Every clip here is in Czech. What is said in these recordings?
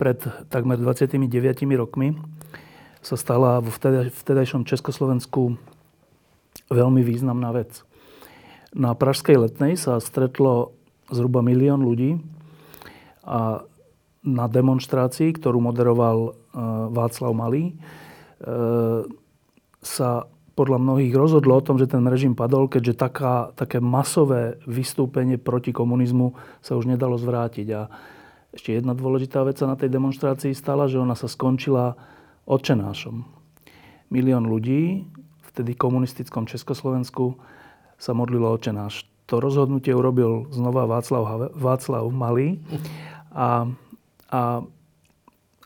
Pred takmer 29 rokmi sa stala v vtedajšom Československu veľmi významná vec. Na Pražskej letnej sa stretlo zhruba milión ľudí a na demonstrácii, ktorú moderoval e, Václav Malý, e, sa podľa mnohých rozhodlo o tom, že ten režim padol, keďže taká, také masové vystúpenie proti komunizmu sa už nedalo zvrátiť. A ešte jedna dôležitá vec sa na tej demonstrácii stala, že ona sa skončila odčenášom. Milión ľudí, vtedy komunistickom Československu, sa modlilo odčenáš. To rozhodnutie urobil znova Václav, Václav Malý. A, a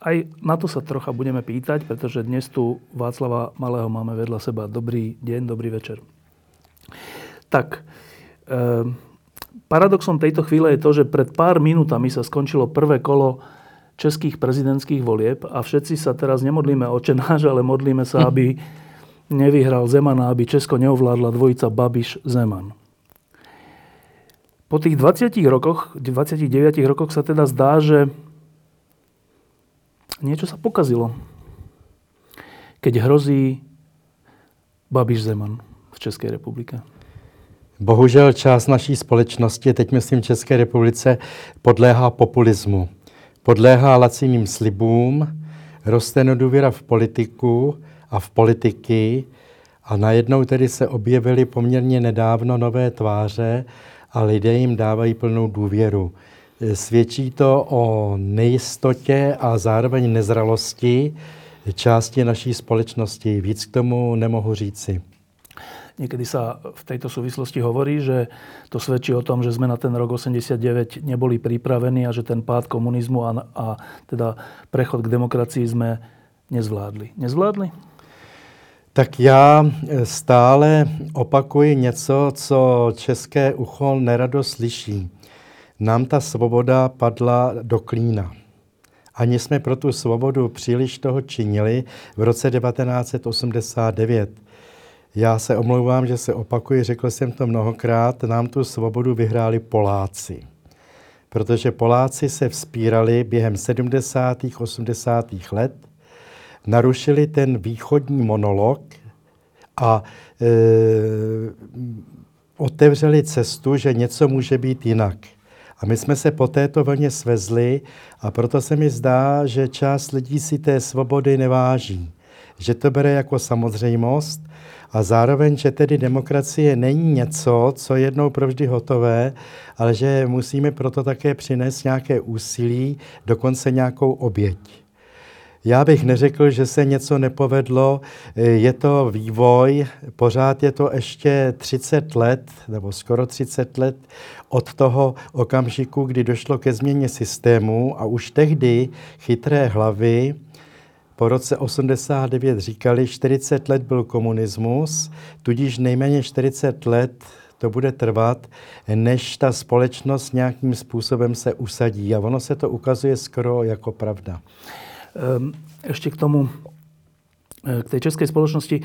aj na to sa trocha budeme pýtať, pretože dnes tu Václava Malého máme vedľa seba. Dobrý deň, dobrý večer. Tak, e, Paradoxom tejto chvíle je to, že pred pár minútami sa skončilo prvé kolo českých prezidentských volieb a všetci sa teraz nemodlíme o čenáž, ale modlíme sa, aby nevyhral Zeman a aby Česko neovládla dvojica Babiš-Zeman. Po tých 20 rokoch, 29 rokoch sa teda zdá, že niečo sa pokazilo. Keď hrozí Babiš-Zeman v Českej republike. Bohužel část naší společnosti, teď myslím České republice, podléhá populismu. Podléhá laciným slibům, roste nedůvěra v politiku a v politiky a najednou tedy se objevily poměrně nedávno nové tváře a lidé jim dávají plnou důvěru. Svědčí to o nejistotě a zároveň nezralosti části naší společnosti. Víc k tomu nemohu říci. Niekedy sa v tejto súvislosti hovorí, že to svedčí o tom, že sme na ten rok 89 neboli pripravení a že ten pád komunizmu a, a teda prechod k demokracii sme nezvládli. Nezvládli? Tak já stále opakuji něco, co české ucho nerado slyší. Nám ta svoboda padla do klína. Ani jsme pro tu svobodu příliš toho činili v roce 1989. Já se omlouvám, že se opakuji, řekl jsem to mnohokrát, nám tu svobodu vyhráli Poláci. Protože Poláci se vzpírali během 70. 80. let, narušili ten východní monolog a e, otevřeli cestu, že něco může být jinak. A my jsme se po této vlně svezli a proto se mi zdá, že část lidí si té svobody neváží. Že to bere jako samozřejmost a zároveň, že tedy demokracie není něco, co je jednou provždy hotové, ale že musíme proto také přinést nějaké úsilí, dokonce nějakou oběť. Já bych neřekl, že se něco nepovedlo, je to vývoj, pořád je to ještě 30 let, nebo skoro 30 let od toho okamžiku, kdy došlo ke změně systému a už tehdy chytré hlavy po roce 89 říkali, 40 let byl komunismus, tudíž nejméně 40 let to bude trvat, než ta společnost nějakým způsobem se usadí. A ono se to ukazuje skoro jako pravda. Ešte k tomu, eh, k tej českej spoločnosti, eh,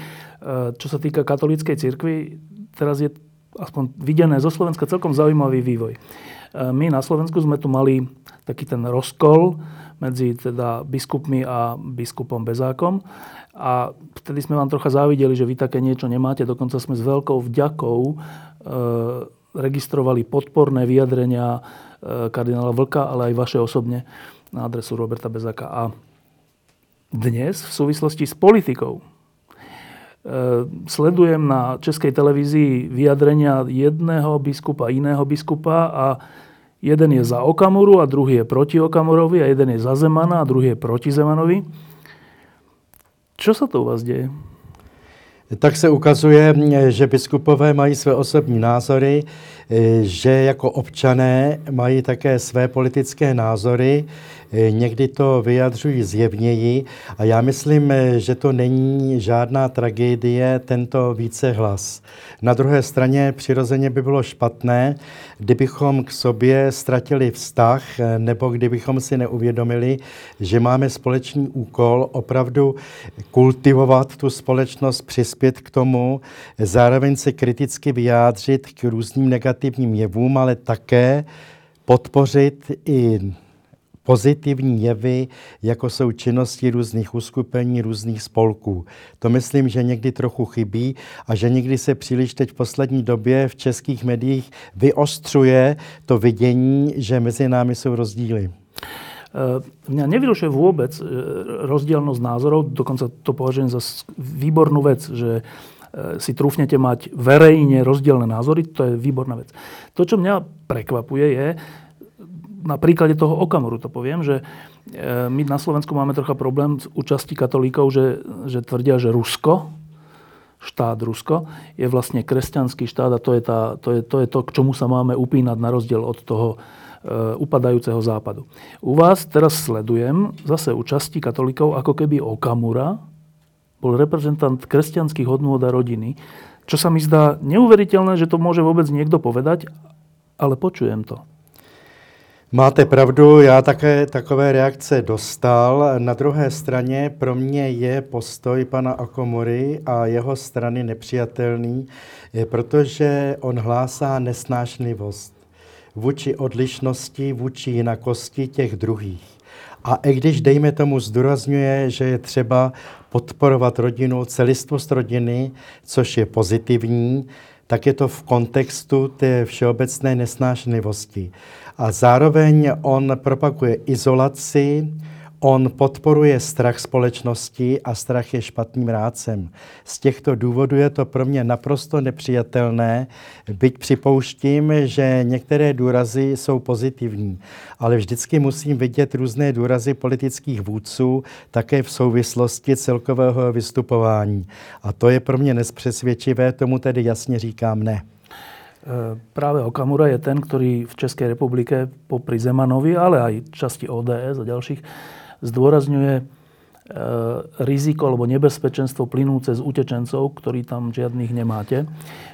čo sa týka katolíckej cirkvi, teraz je aspoň videné zo Slovenska celkom zaujímavý vývoj. Eh, my na Slovensku sme tu mali taký ten rozkol, medzi teda biskupmi a biskupom Bezákom. A vtedy sme vám trocha závideli, že vy také niečo nemáte. Dokonca sme s veľkou vďakou e, registrovali podporné vyjadrenia e, kardinála Vlka, ale aj vaše osobne na adresu Roberta Bezáka. A dnes v súvislosti s politikou e, sledujem na českej televízii vyjadrenia jedného biskupa, iného biskupa a Jeden je za Okamuru a druhý je proti Okamurovi a jeden je za Zemana a druhý je proti Zemanovi. Čo sa to u vás deje? tak se ukazuje, že biskupové mají své osobní názory, že jako občané mají také své politické názory, někdy to vyjadřují zjevněji a já myslím, že to není žádná tragédie, tento více hlas. Na druhé straně přirozeně by bylo špatné, kdybychom k sobě ztratili vztah nebo kdybychom si neuvědomili, že máme společný úkol opravdu kultivovat tu společnost, přispět k tomu, zároveň se kriticky vyjádřit k různým negativním jevům, ale také podpořit i pozitivní jevy, jako jsou činnosti různých uskupení, různých spolků. To myslím, že někdy trochu chybí a že někdy se příliš teď v poslední době v českých médiích vyostřuje to vidění, že mezi námi jsou rozdíly. Mňa nevyrušuje vôbec e, rozdielnosť názorov, dokonca to považujem za výbornú vec, že e, si trúfnete mať verejne rozdielne názory, to je výborná vec. To, čo mňa prekvapuje, je, na príklade toho Okamoru to poviem, že e, my na Slovensku máme trocha problém s účasti katolíkov, že, že tvrdia, že Rusko, štát Rusko, je vlastne kresťanský štát a to je, tá, to, je, to je to, k čomu sa máme upínať na rozdiel od toho e, upadajúceho západu. U vás teraz sledujem zase účasti katolíkov, ako keby Okamura bol reprezentant kresťanských hodnôt a rodiny, čo sa mi zdá neuveriteľné, že to môže vôbec niekto povedať, ale počujem to. Máte pravdu, já také takové reakce dostal. Na druhé straně pro mě je postoj pana Akomory a jeho strany nepřijatelný, protože on hlásá nesnášlivost vůči odlišnosti, vůči jinakosti těch druhých. A i když, dejme tomu, zdůrazňuje, že je třeba podporovat rodinu, celistvost rodiny, což je pozitivní, tak je to v kontextu té všeobecné nesnášlivosti. A zároveň on propaguje izolaci, On podporuje strach společnosti a strach je špatným rádcem. Z těchto důvodů je to pro mě naprosto nepřijatelné, byť připouštím, že některé důrazy jsou pozitivní, ale vždycky musím vidět různé důrazy politických vůdců také v souvislosti celkového vystupování. A to je pro mě nespřesvědčivé, tomu tedy jasně říkám ne. E, práve Okamura je ten, ktorý v Českej republike popri Zemanovi, ale aj časti ODS a ďalších zdôrazňuje e, riziko alebo nebezpečenstvo plynúce z utečencov, ktorí tam žiadnych nemáte.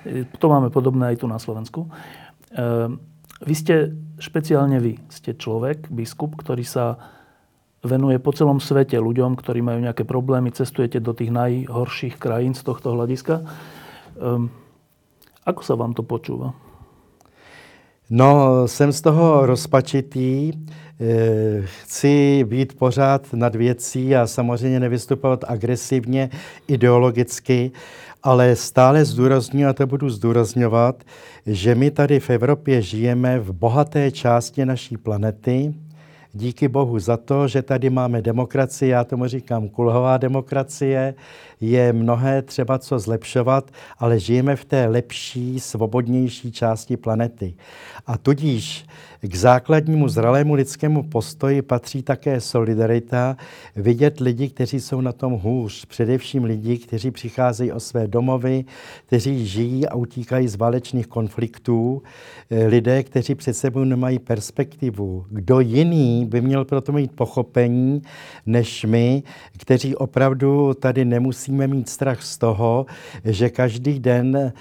E, to máme podobné aj tu na Slovensku. Vy ste, špeciálne vy, ste človek, biskup, ktorý sa venuje po celom svete ľuďom, ktorí majú nejaké problémy, cestujete do tých najhorších krajín z tohto hľadiska. Ako sa vám to počúva? No, jsem z toho rozpačitý. Eh, chci být pořád nad věcí a samozřejmě nevystupovat agresivně, ideologicky, ale stále zdůraznuju, a to budu zdůrazňovat, že my tady v Evropě žijeme v bohaté části naší planety, díky Bohu za to, že tady máme demokracii, já tomu říkám kulhová demokracie, je mnohé třeba co zlepšovat, ale žijeme v té lepší, svobodnější části planety. A tudíž k základnímu zralému lidskému postoji patří také solidarita, vidět lidi, kteří jsou na tom hůř, především lidi, kteří přicházejí o své domovy, kteří žijí a utíkají z válečných konfliktů, eh, lidé, kteří před sebou nemají perspektivu. Kdo jiný by měl proto mít pochopení, než my, kteří opravdu tady nemusíme mít strach z toho, že každý den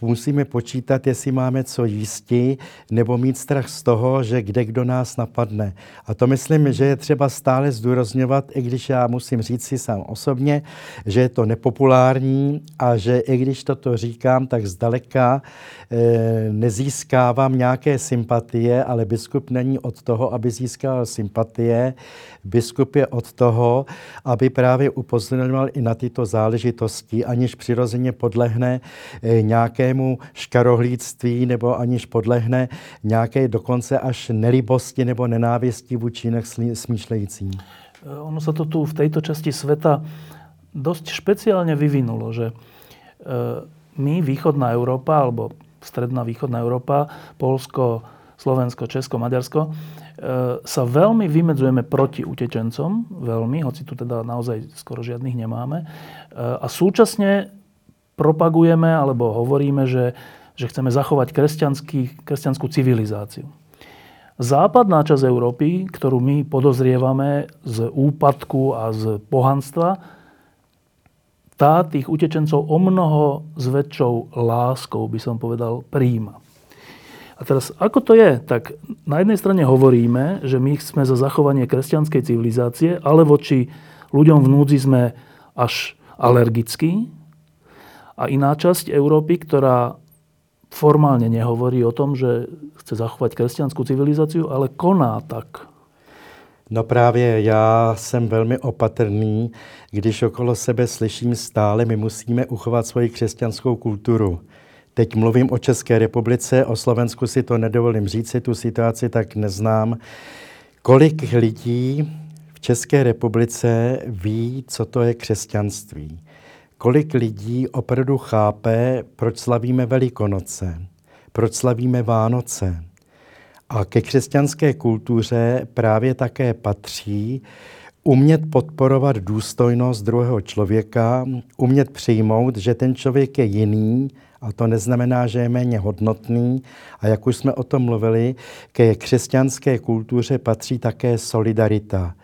musíme počítat, jestli máme co jísti, nebo mít strach z toho, toho, že kde kdo nás napadne. A to myslím, že je třeba stále zdůrazňovat, i když já musím říct si sám osobně, že je to nepopulární a že i když toto říkám, tak zdaleka e, nezískávám nějaké sympatie, ale biskup není od toho, aby získal sympatie. Biskup je od toho, aby právě upozorňoval i na tyto záležitosti, aniž přirozeně podlehne e, nějakému škarohlíctví nebo aniž podlehne nějaké dokonce až nelibosti nebo nenávisti vůči jinak smýšlejícím. Eh, ono sa to tu v tejto časti sveta dosť špeciálne vyvinulo, že eh, my, východná Európa, alebo stredná východná Európa, Polsko, Slovensko, Česko, Maďarsko, eh, sa veľmi vymedzujeme proti utečencom, veľmi, hoci tu teda naozaj skoro žiadnych nemáme. A súčasne propagujeme alebo hovoríme, že, že chceme zachovať kresťanskú civilizáciu. Západná časť Európy, ktorú my podozrievame z úpadku a z pohanstva, tá tých utečencov o mnoho s väčšou láskou, by som povedal, príjima. Teraz, ako to je? Tak na jednej strane hovoríme, že my sme za zachovanie kresťanskej civilizácie, ale voči ľuďom v núdzi sme až alergickí. A iná časť Európy, ktorá formálne nehovorí o tom, že chce zachovať kresťanskú civilizáciu, ale koná tak. No právě já jsem velmi opatrný, když okolo sebe slyším stále, my musíme uchovat svoji křesťanskou kulturu. Teď mluvím o České republice, o Slovensku si to nedovolím říct, tu situaci tak neznám. Kolik lidí v České republice ví, co to je křesťanství? Kolik lidí opravdu chápe, proč slavíme Velikonoce, proč slavíme Vánoce? A ke křesťanské kultuře právě také patří umět podporovat důstojnost druhého člověka, umět přijmout, že ten člověk je jiný a to neznamená, že je méně hodnotný. A jak už jsme o tom mluvili, ke křesťanské kultuře patří také solidarita.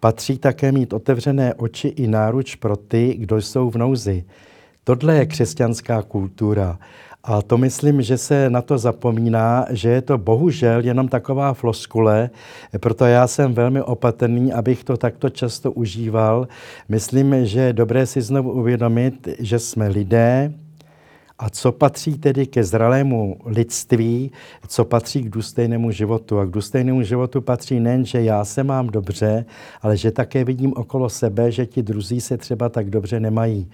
Patří také mít otevřené oči i náruč pro ty, kdo jsou v nouzi. Tohle je křesťanská kultura. A to myslím, že se na to zapomíná, že je to bohužel jenom taková floskule, proto já jsem velmi opatrný, abych to takto často užíval. Myslím, že je dobré si znovu uvědomit, že jsme lidé, a co patří tedy ke zralému lidství, co patří k důstojnému životu. A k důstojnému životu patří nejen, že já se mám dobře, ale že také vidím okolo sebe, že ti druzí se třeba tak dobře nemají.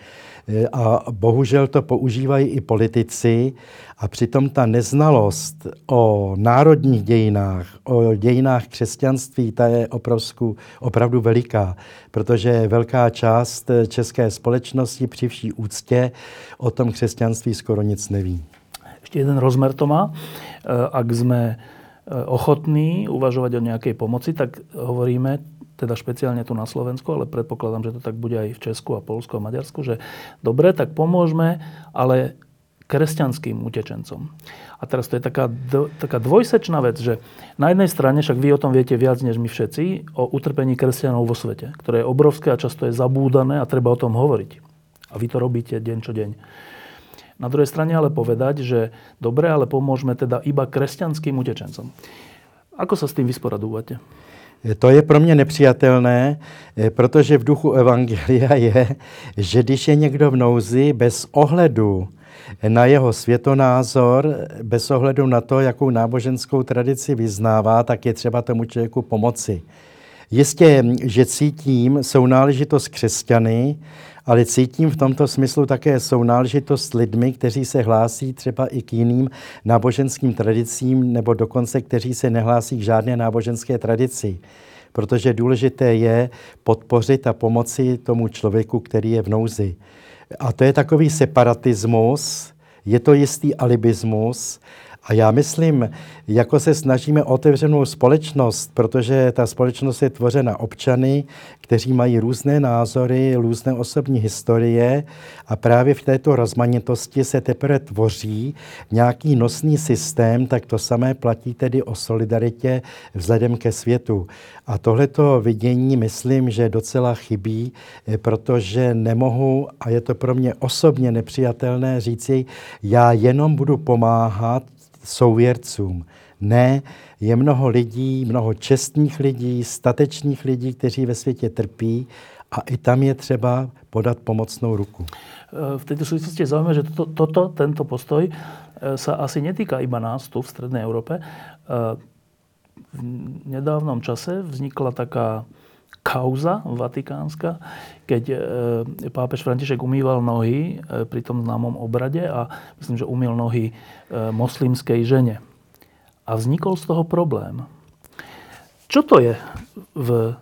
A bohužel to používají i politici a přitom ta neznalost o národních dějinách, o dějinách křesťanství, ta je opravdu, opravdu veliká, protože velká část české společnosti při vší úctě o tom křesťanství skoro nic neví. Ještě jeden rozmer to má. Ak sme ochotní uvažovať o nejakej pomoci, tak hovoríme, teda špeciálne tu na Slovensku, ale predpokladám, že to tak bude aj v Česku a Polsku a Maďarsku, že dobre, tak pomôžeme, ale kresťanským utečencom. A teraz to je taká, taká dvojsečná vec, že na jednej strane, však vy o tom viete viac než my všetci, o utrpení kresťanov vo svete, ktoré je obrovské a často je zabúdané a treba o tom hovoriť. A vy to robíte deň čo deň. Na druhej strane ale povedať, že dobre, ale pomôžeme teda iba kresťanským utečencom. Ako sa s tým vysporadúvate? To je pro mě nepřijatelné, eh, protože v duchu Evangelia je, že když je někdo v nouzi bez ohledu na jeho světonázor, bez ohledu na to, jakou náboženskou tradici vyznává, tak je třeba tomu člověku pomoci. Jistě, že cítím sounáležitost křesťany, ale cítím v tomto smyslu také sounáležitost s lidmi, kteří se hlásí třeba i k jiným náboženským tradicím, nebo dokonce kteří se nehlásí k žádné náboženské tradici. Protože důležité je podpořit a pomoci tomu člověku, který je v nouzi. A to je takový separatismus, je to jistý alibismus, a já myslím, jako se snažíme otevřenou společnost, protože ta společnost je tvořena občany, kteří mají různé názory, různé osobní historie a právě v této rozmanitosti se teprve tvoří nějaký nosný systém, tak to samé platí tedy o solidaritě vzhledem ke světu. A tohleto vidění myslím, že docela chybí, protože nemohu, a je to pro mě osobně nepřijatelné říci, já jenom budu pomáhat souvěrcům. Ne, je mnoho lidí, mnoho čestných lidí, statečných lidí, kteří ve světě trpí a i tam je třeba podat pomocnou ruku. V této souvislosti je zaujímavé, že toto, toto, tento postoj eh, sa asi netýka iba nás tu v Strednej Európe. Eh, v nedávnom čase vznikla taká kauza vatikánska, keď e, pápež František umýval nohy e, pri tom známom obrade a myslím, že umýl nohy e, moslimskej žene. A vznikol z toho problém. Čo to je v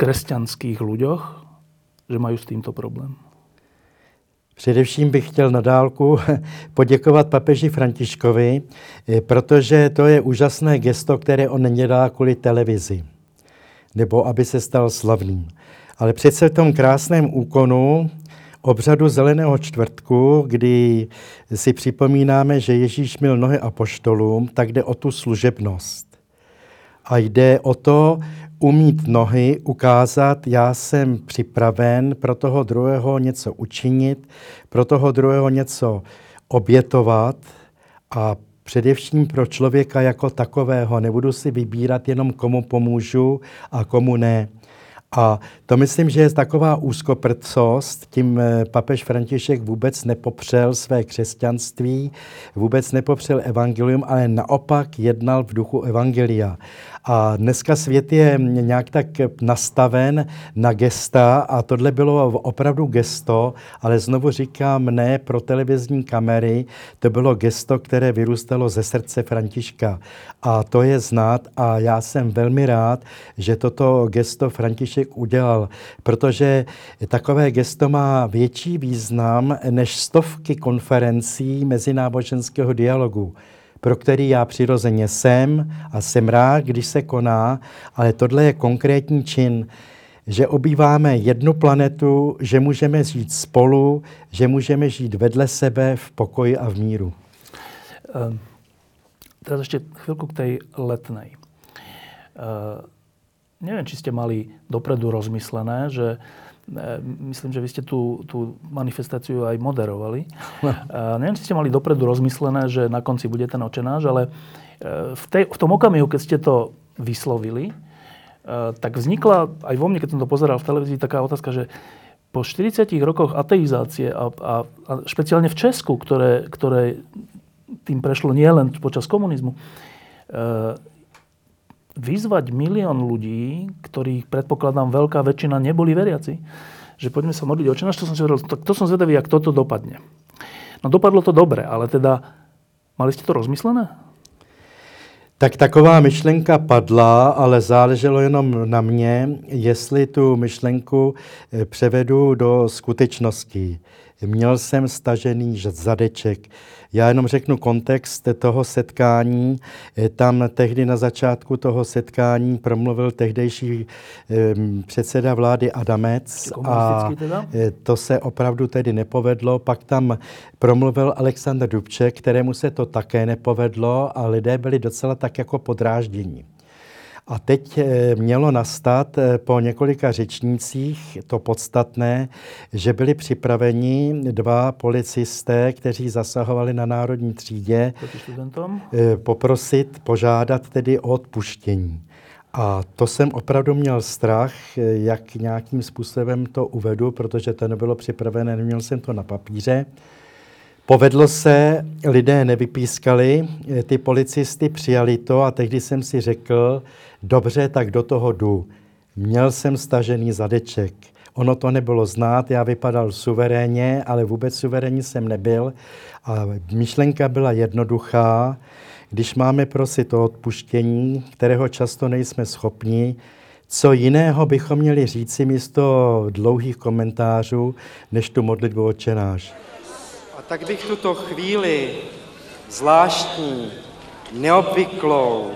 kresťanských ľuďoch, že majú s týmto problém? Především bych chtěl na dálku poděkovat papeži Františkovi, protože to je úžasné gesto, které on nedělá kvůli televizi nebo aby se stal slavným. Ale přece v tom krásném úkonu obřadu Zeleného čtvrtku, kdy si připomínáme, že Ježíš mil nohy apoštolům, tak jde o tu služebnost. A jde o to umít nohy, ukázat, já jsem připraven pro toho druhého něco učinit, pro toho druhého něco obětovat a především pro člověka jako takového. Nebudu si vybírat jenom komu pomůžu a komu ne. A to myslím, že je taková úzkoprcost. Tím eh, papež František vůbec nepopřel své křesťanství, vůbec nepopřel evangelium, ale naopak jednal v duchu evangelia. A dneska svět je nějak tak nastaven na gesta a tohle bylo opravdu gesto, ale znovu říkám, ne pro televizní kamery, to bylo gesto, které vyrůstalo ze srdce Františka. A to je znát a já jsem velmi rád, že toto gesto František udělal, protože takové gesto má větší význam než stovky konferencí mezináboženského dialogu pro který já přirozeně jsem a jsem rád, když se koná, ale tohle je konkrétní čin, že obýváme jednu planetu, že můžeme žít spolu, že můžeme žít vedle sebe v pokoji a v míru. Um, teraz ještě chvilku k té letnej. Uh, neviem, či ste mali dopredu rozmyslené, že myslím, že vy ste tú, tú manifestáciu aj moderovali. A neviem, či ste mali dopredu rozmyslené, že na konci bude ten očenáš, ale e, v, tej, v tom okamihu, keď ste to vyslovili, tak vznikla aj vo mne, keď som to pozeral v televízii, taká otázka, že po 40 rokoch ateizácie a, a, a špeciálne v Česku, ktoré, ktoré tým prešlo nielen počas komunizmu, vyzvať milión ľudí, ktorých predpokladám veľká väčšina neboli veriaci, že poďme sa modliť očenáš, to som si hovoril, to, to som zvedavý, jak toto dopadne. No dopadlo to dobre, ale teda mali ste to rozmyslené? Tak taková myšlenka padla, ale záleželo jenom na mě, jestli tu myšlenku eh, převedu do skutečnosti. Měl jsem stažený zadeček. Já jenom řeknu kontext toho setkání. Tam tehdy na začátku toho setkání promluvil tehdejší předseda vlády Adamec a e, to se opravdu tedy nepovedlo. Pak tam promluvil Aleksandr Dubček, kterému se to také nepovedlo a lidé byli docela tak jako podráždění. A teď eh, mělo nastat eh, po několika řečnících to podstatné, že byli připraveni dva policisté, kteří zasahovali na národní třídě, eh, poprosit, požádat tedy o odpuštění. A to jsem opravdu měl strach, jak nějakým způsobem to uvedu, protože to nebylo připravené, neměl jsem to na papíře. Povedlo se, lidé nevypískali, ty policisty přijali to a tehdy jsem si řekl, dobře, tak do toho jdu. Měl jsem stažený zadeček. Ono to nebylo znát, já vypadal suverénně, ale vůbec suverénní jsem nebyl. A myšlenka byla jednoduchá. Když máme prosit o odpuštění, kterého často nejsme schopni, co jiného bychom měli říci místo dlouhých komentářů, než tu modlitbu očenáš. Tak bych tuto chvíli zvláštní, neobvyklou,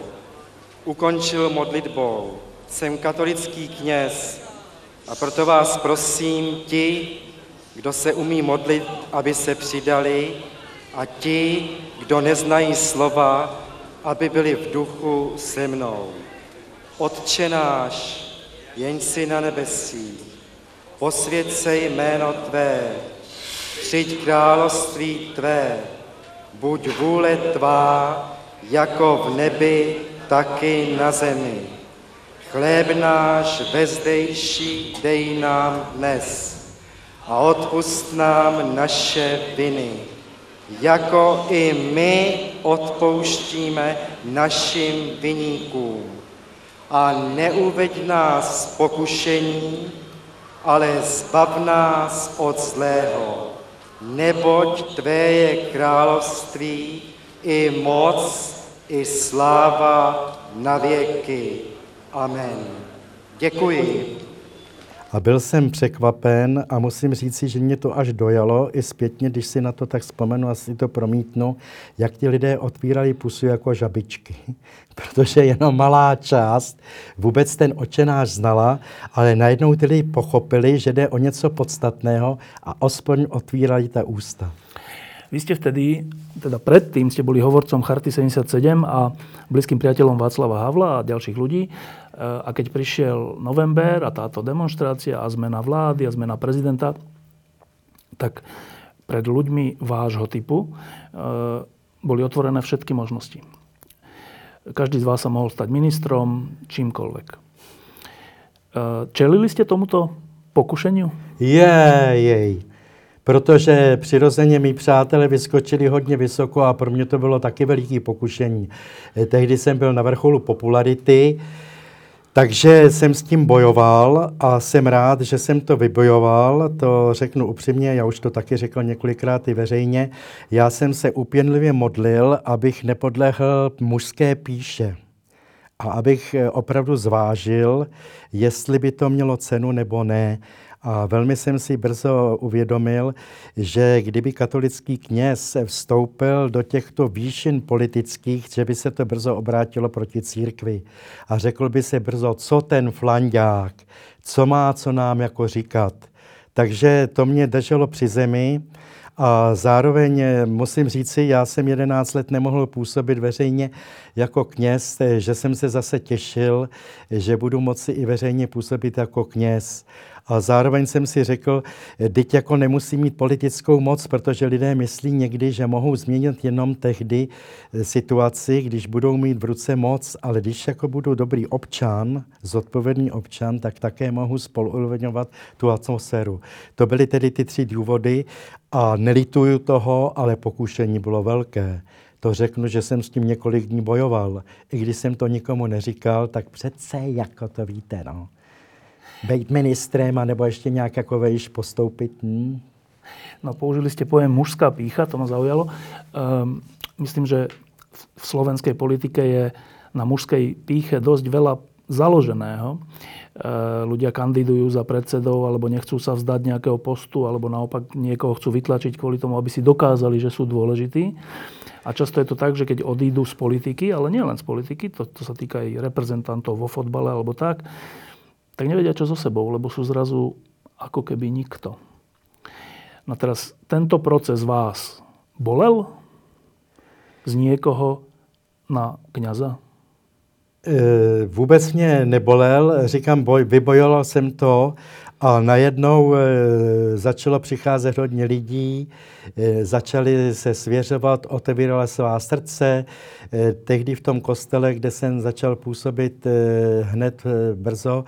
ukončil modlitbou. Jsem katolický kněz a proto vás prosím, ti, kdo se umí modlit, aby se přidali a ti, kdo neznají slova, aby byli v duchu se mnou. Otče náš, jen si na nebesích, posvěd se jméno Tvé, přijď království Tvé, buď vůle Tvá, jako v nebi, taky na zemi. Chléb náš vezdejší dej nám dnes a odpust nám naše viny, jako i my odpouštíme našim viníkům. A neuveď nás pokušení, ale zbav nás od zlého, neboť Tvé je království i moc i sláva na věky. Amen. Děkuji. A byl jsem překvapen a musím říci, že mě to až dojalo i zpětně, když si na to tak vzpomenu a si to promítnu, jak ti lidé otvírali pusu jako žabičky. Protože jenom malá část vůbec ten očenář znala, ale najednou ty lidi pochopili, že jde o něco podstatného a aspoň otvírali ta ústa. Vy ste vtedy, teda predtým ste boli hovorcom Charty 77 a blízkym priateľom Václava Havla a ďalších ľudí. A keď prišiel november a táto demonstrácia a zmena vlády a zmena prezidenta, tak pred ľuďmi vášho typu e, boli otvorené všetky možnosti. Každý z vás sa mohol stať ministrom, čímkoľvek. E, čelili ste tomuto pokušeniu? Jej, jej protože přirozeně mý přátelé vyskočili hodně vysoko a pro mě to bylo taky veliký pokušení. Eh, tehdy jsem byl na vrcholu popularity, takže jsem s tím bojoval a jsem rád, že jsem to vybojoval. To řeknu upřímně, já už to taky řekl několikrát i veřejně. Já jsem se upěnlivě modlil, abych nepodlehl mužské píše a abych eh, opravdu zvážil, jestli by to mělo cenu nebo ne. A velmi jsem si brzo uvědomil, že kdyby katolický kněz vstoupil do těchto výšin politických, že by se to brzo obrátilo proti církvi. A řekl by se brzo, co ten flandák, co má co nám jako říkat. Takže to mě drželo při zemi. A zároveň musím říci, já jsem 11 let nemohl působit veřejně jako kněz, že jsem se zase těšil, že budu moci i veřejně působit jako kněz. A zároveň jsem si řekl, teď jako nemusí mít politickou moc, protože lidé myslí někdy, že mohou změnit jenom tehdy eh, situaci, když budou mít v ruce moc, ale když jako budu dobrý občan, zodpovědný občan, tak také mohu spolu tu atmosféru. To byly tedy ty tři důvody a nelituju toho, ale pokušení bylo velké to řeknu, že jsem s tím několik dní bojoval. I když jsem to nikomu neříkal, tak přece jako to víte, no být ministrem, anebo ještě nějak jako vejš postoupit? Hmm. No, použili ste pojem mužská pícha, to ma zaujalo. Um, myslím, že v slovenskej politike je na mužskej píche dosť veľa založeného. Uh, ľudia kandidujú za predsedov, alebo nechcú sa vzdať nejakého postu, alebo naopak niekoho chcú vytlačiť kvôli tomu, aby si dokázali, že sú dôležití. A často je to tak, že keď odídu z politiky, ale nie len z politiky, to, to sa týka aj reprezentantov vo fotbale alebo tak, tak nevedia, čo so sebou, lebo sú zrazu ako keby nikto. No teraz, tento proces vás bolel z niekoho na kňaza? E, vůbec mě nebolel, říkám, boj, vybojoval jsem to a najednou e, začalo přicházet hodně lidí, e, začali se svěřovat, otevírala svá srdce. E, tehdy v tom kostele, kde jsem začal působit hned brzo,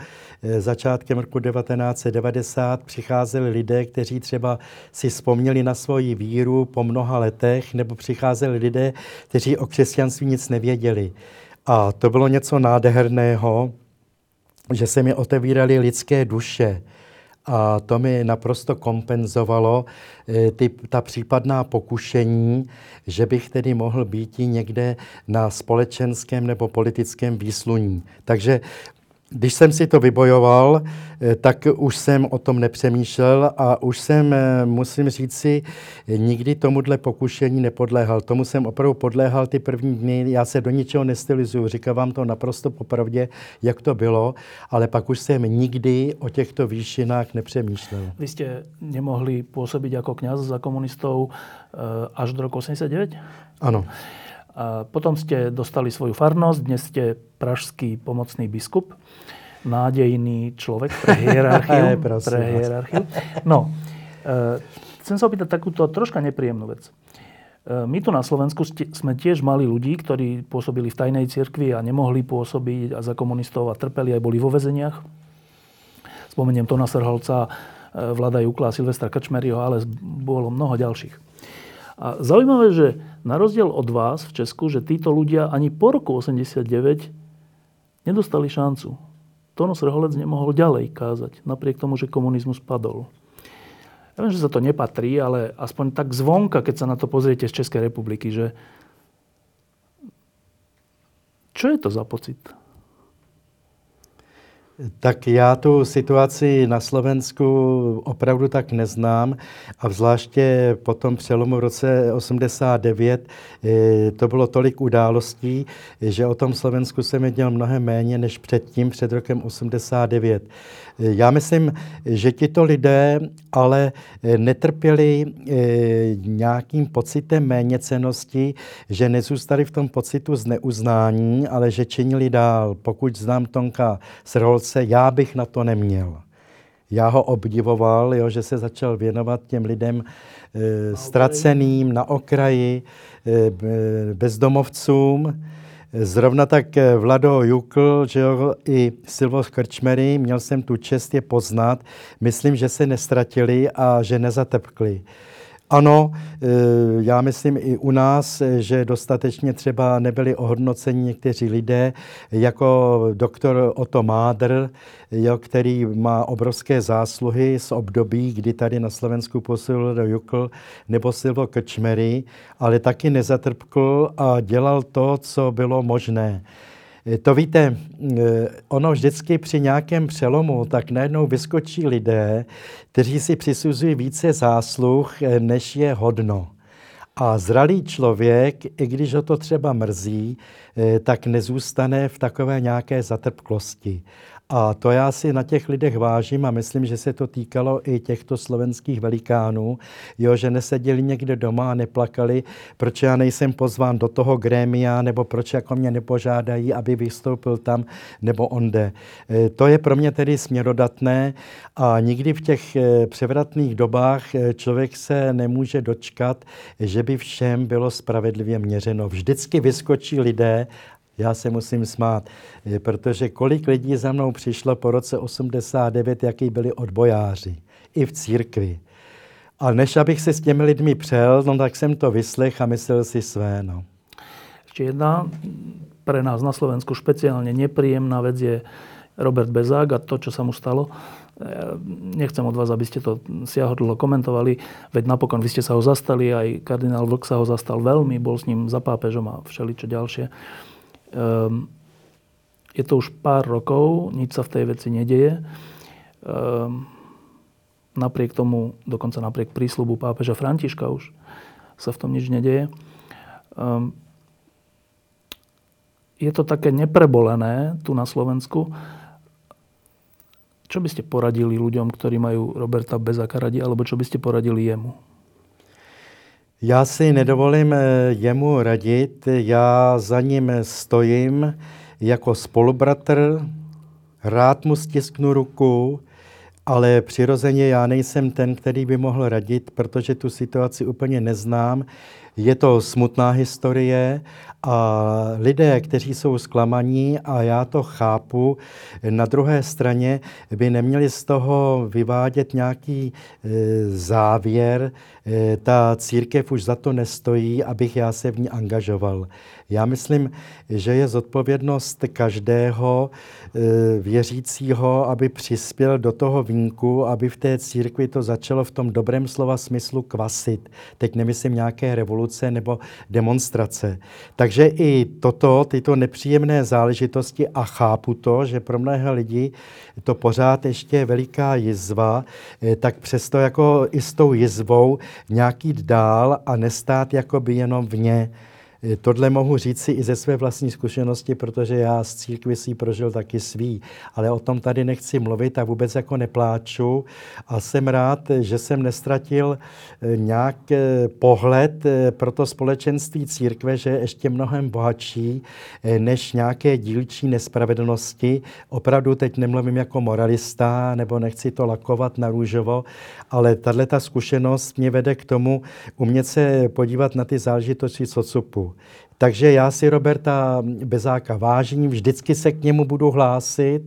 začátkem roku 1990, přicházeli lidé, kteří třeba si vzpomněli na svoji víru po mnoha letech, nebo přicházeli lidé, kteří o křesťanství nic nevěděli. A to bylo něco nádherného, že se mi otevíraly lidské duše a to mi naprosto kompenzovalo eh, ty, ta případná pokušení, že bych tedy mohl být někde na společenském nebo politickém výsluní. Takže když jsem si to vybojoval, eh, tak už jsem o tom nepřemýšlel a už jsem, eh, musím říct si, nikdy tomuhle pokušení nepodléhal. Tomu jsem opravdu podléhal ty první dny. Já se do ničeho nestylizuju, říkám vám to naprosto popravdě, jak to bylo, ale pak už jsem nikdy o těchto výšinách nepřemýšlel. Vy jste nemohli působit jako kněz za komunistů eh, až do roku 89? Ano. A potom ste dostali svoju farnosť, dnes ste pražský pomocný biskup, nádejný človek pre hierarchiu. pre hierarchiu. No, e, chcem sa opýtať takúto troška nepríjemnú vec. E, my tu na Slovensku sme tiež mali ľudí, ktorí pôsobili v tajnej cirkvi a nemohli pôsobiť a za komunistov a trpeli aj boli vo vezeniach. Spomeniem Tona Srholca, e, Vlada Jukla Silvestra Krčmeryho, ale bolo mnoho ďalších. A zaujímavé, že na rozdiel od vás v Česku, že títo ľudia ani po roku 89 nedostali šancu. Tonos Reholec nemohol ďalej kázať, napriek tomu, že komunizmus padol. Ja viem, že sa to nepatrí, ale aspoň tak zvonka, keď sa na to pozriete z Českej republiky, že čo je to za pocit? Tak já tu situaci na Slovensku opravdu tak neznám a zvláště po tom přelomu v roce 89 eh, to bylo tolik událostí, že o tom Slovensku jsem věděl mnohem méně než předtím, před rokem 89. Já myslím, že tito lidé ale netrpěli eh, nějakým pocitem méněcenosti, že nezůstali v tom pocitu zneuznání, ale že činili dál. Pokud znám Tonka Srholce, já bych na to neměl. Já ho obdivoval, jo, že se začal věnovat těm lidem e, ztraceným na okraji, e, bezdomovcům. Zrovna tak eh, Vlado Jukl, že jo, i Silvo Krčmery, měl jsem tu čest je poznat. Myslím, že se nestratili a že nezatepkli. Ano, eh, já myslím i u nás, že dostatečně třeba nebyli ohodnoceni někteří lidé, jako doktor Otto Mádr, jo, který má obrovské zásluhy z období, kdy tady na Slovensku působil Jukl nebo Silvo Krčmery, ale taky nezatrpkl a dělal to, co bylo možné. Eh, to víte, eh, ono vždycky při nějakém přelomu, tak najednou vyskočí lidé, kteří si přisuzují více zásluh, eh, než je hodno. A zralý člověk, i když ho to třeba mrzí, tak nezůstane v takové nějaké zatrpklosti. A to já si na těch lidech vážím a myslím, že se to týkalo i těchto slovenských velikánů, jo, že neseděli někde doma a neplakali, proč já nejsem pozván do toho grémia, nebo proč jako mě nepožádají, aby vystoupil tam nebo onde. E, to je pro mě tedy směrodatné a nikdy v těch e, převratných dobách e, člověk se nemůže dočkat, že by všem bylo spravedlivě měřeno. Vždycky vyskočí lidé já se musím smát, protože kolik lidí za mnou přišlo po roce 89, jaký byli odbojáři, i v církvi. A než abych se s těmi lidmi přel, no tak jsem to vyslech a myslel si své. No. Ještě jedna pre nás na Slovensku špeciálne nepríjemná vec je Robert Bezák a to, čo sa mu stalo. Nechcem od vás, aby ste to siahodlo komentovali, veď napokon vy ste sa ho zastali, aj kardinál Vlk sa ho zastal veľmi, bol s ním za pápežom a všeličo ďalšie. Um, je to už pár rokov, nič sa v tej veci nedeje. Um, napriek tomu, dokonca napriek prísľubu pápeža Františka už sa v tom nič nedeje. Um, je to také neprebolené tu na Slovensku. Čo by ste poradili ľuďom, ktorí majú Roberta Bezaka radi, alebo čo by ste poradili jemu? Já si nedovolím eh, jemu radit, já za ním stojím jako spolubratr, rád mu stisknu ruku, ale přirozeně já nejsem ten, který by mohl radit, protože tu situaci úplně neznám. Je to smutná historie a lidé, kteří jsou zklamaní, a já to chápu, na druhé straně by neměli z toho vyvádět nějaký e, závěr, e, ta církev už za to nestojí, abych já se v ní angažoval. Já myslím, že je zodpovědnost každého e, věřícího, aby přispěl do toho vínku, aby v té církvi to začalo v tom dobrém slova smyslu kvasit. Teď nemyslím nějaké revoluce nebo demonstrace. Takže i toto, tyto nepříjemné záležitosti, a chápu to, že pro mnohé lidi to pořád ještě je veliká jizva, e, tak přesto jako i s tou jizvou nějaký dál a nestát jakoby jenom vně. Tohle mohu říci i ze své vlastní zkušenosti, protože já z církvy si prožil taky svý, ale o tom tady nechci mluvit a vůbec jako nepláču a jsem rád, že jsem nestratil eh, nějak eh, pohled eh, pro to společenství církve, že je ještě mnohem bohatší než nějaké dílčí nespravedlnosti. Opravdu teď nemluvím jako moralista, nebo nechci to lakovat na růžovo, ale tahle ta zkušenost mě vede k tomu umět se podívat na ty záležitosti socupu. Takže já si Roberta Bezáka vážím, vždycky se k němu budu hlásit.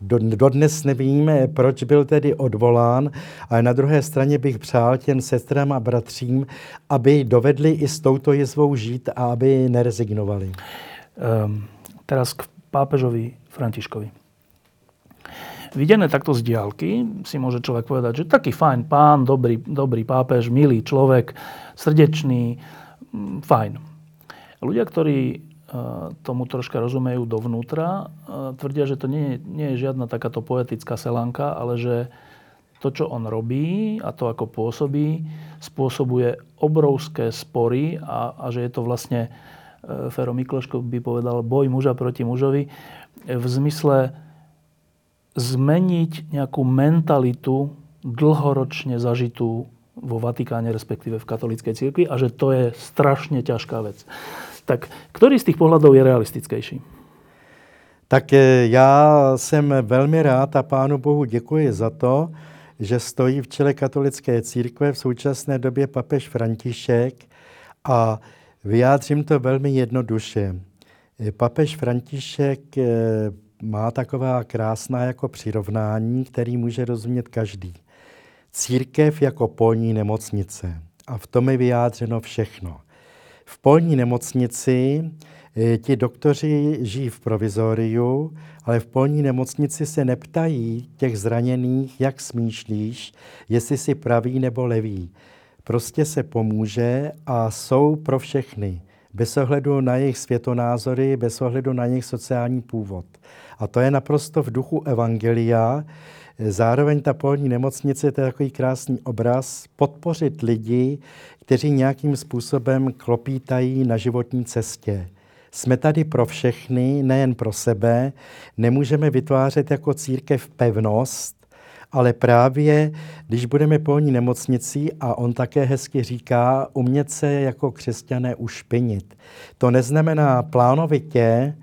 Dodnes nevím, proč byl tedy odvolán, ale na druhé straně bych přál těm sestrám a bratřím, aby dovedli i s touto jezvou žít a aby nerezignovali. Um, teraz k pápežovi Františkovi. Videné takto z diálky si môže človek povedať, že taký fajn pán, dobrý, dobrý pápež, milý človek, srdečný, fajn. Ľudia, ktorí tomu troška rozumejú dovnútra. Tvrdia, že to nie, nie je žiadna takáto poetická selanka, ale že to, čo on robí a to, ako pôsobí, spôsobuje obrovské spory a, a že je to vlastne, e, Fero Mikloško by povedal, boj muža proti mužovi v zmysle zmeniť nejakú mentalitu dlhoročne zažitú vo Vatikáne, respektíve v katolíckej cirkvi a že to je strašne ťažká vec. Tak který z těch pohledů je realistickější? Tak eh, já jsem velmi rád a Pánu Bohu děkuji za to, že stojí v čele katolické církve v současné době papež František a vyjádřím to velmi jednoduše. Eh, papež František eh, má taková krásná jako přirovnání, který může rozumět každý. Církev jako polní nemocnice. A v tom je vyjádřeno všechno. V polní nemocnici eh, ti doktoři žijí v provizoriu, ale v polní nemocnici se neptají těch zraněných, jak smýšlíš, jestli si pravý nebo levý. Prostě se pomůže a jsou pro všechny, bez ohledu na jejich světonázory, bez ohledu na jejich sociální původ. A to je naprosto v duchu Evangelia, Zároveň ta polní nemocnice, to je takový krásný obraz, podpořit lidi, kteří nějakým způsobem klopítají na životní cestě. Jsme tady pro všechny, nejen pro sebe. Nemůžeme vytvářet jako církev pevnost, ale právě když budeme polní nemocnicí, a on také hezky říká, umět se jako křesťané ušpinit. To neznamená plánovitě,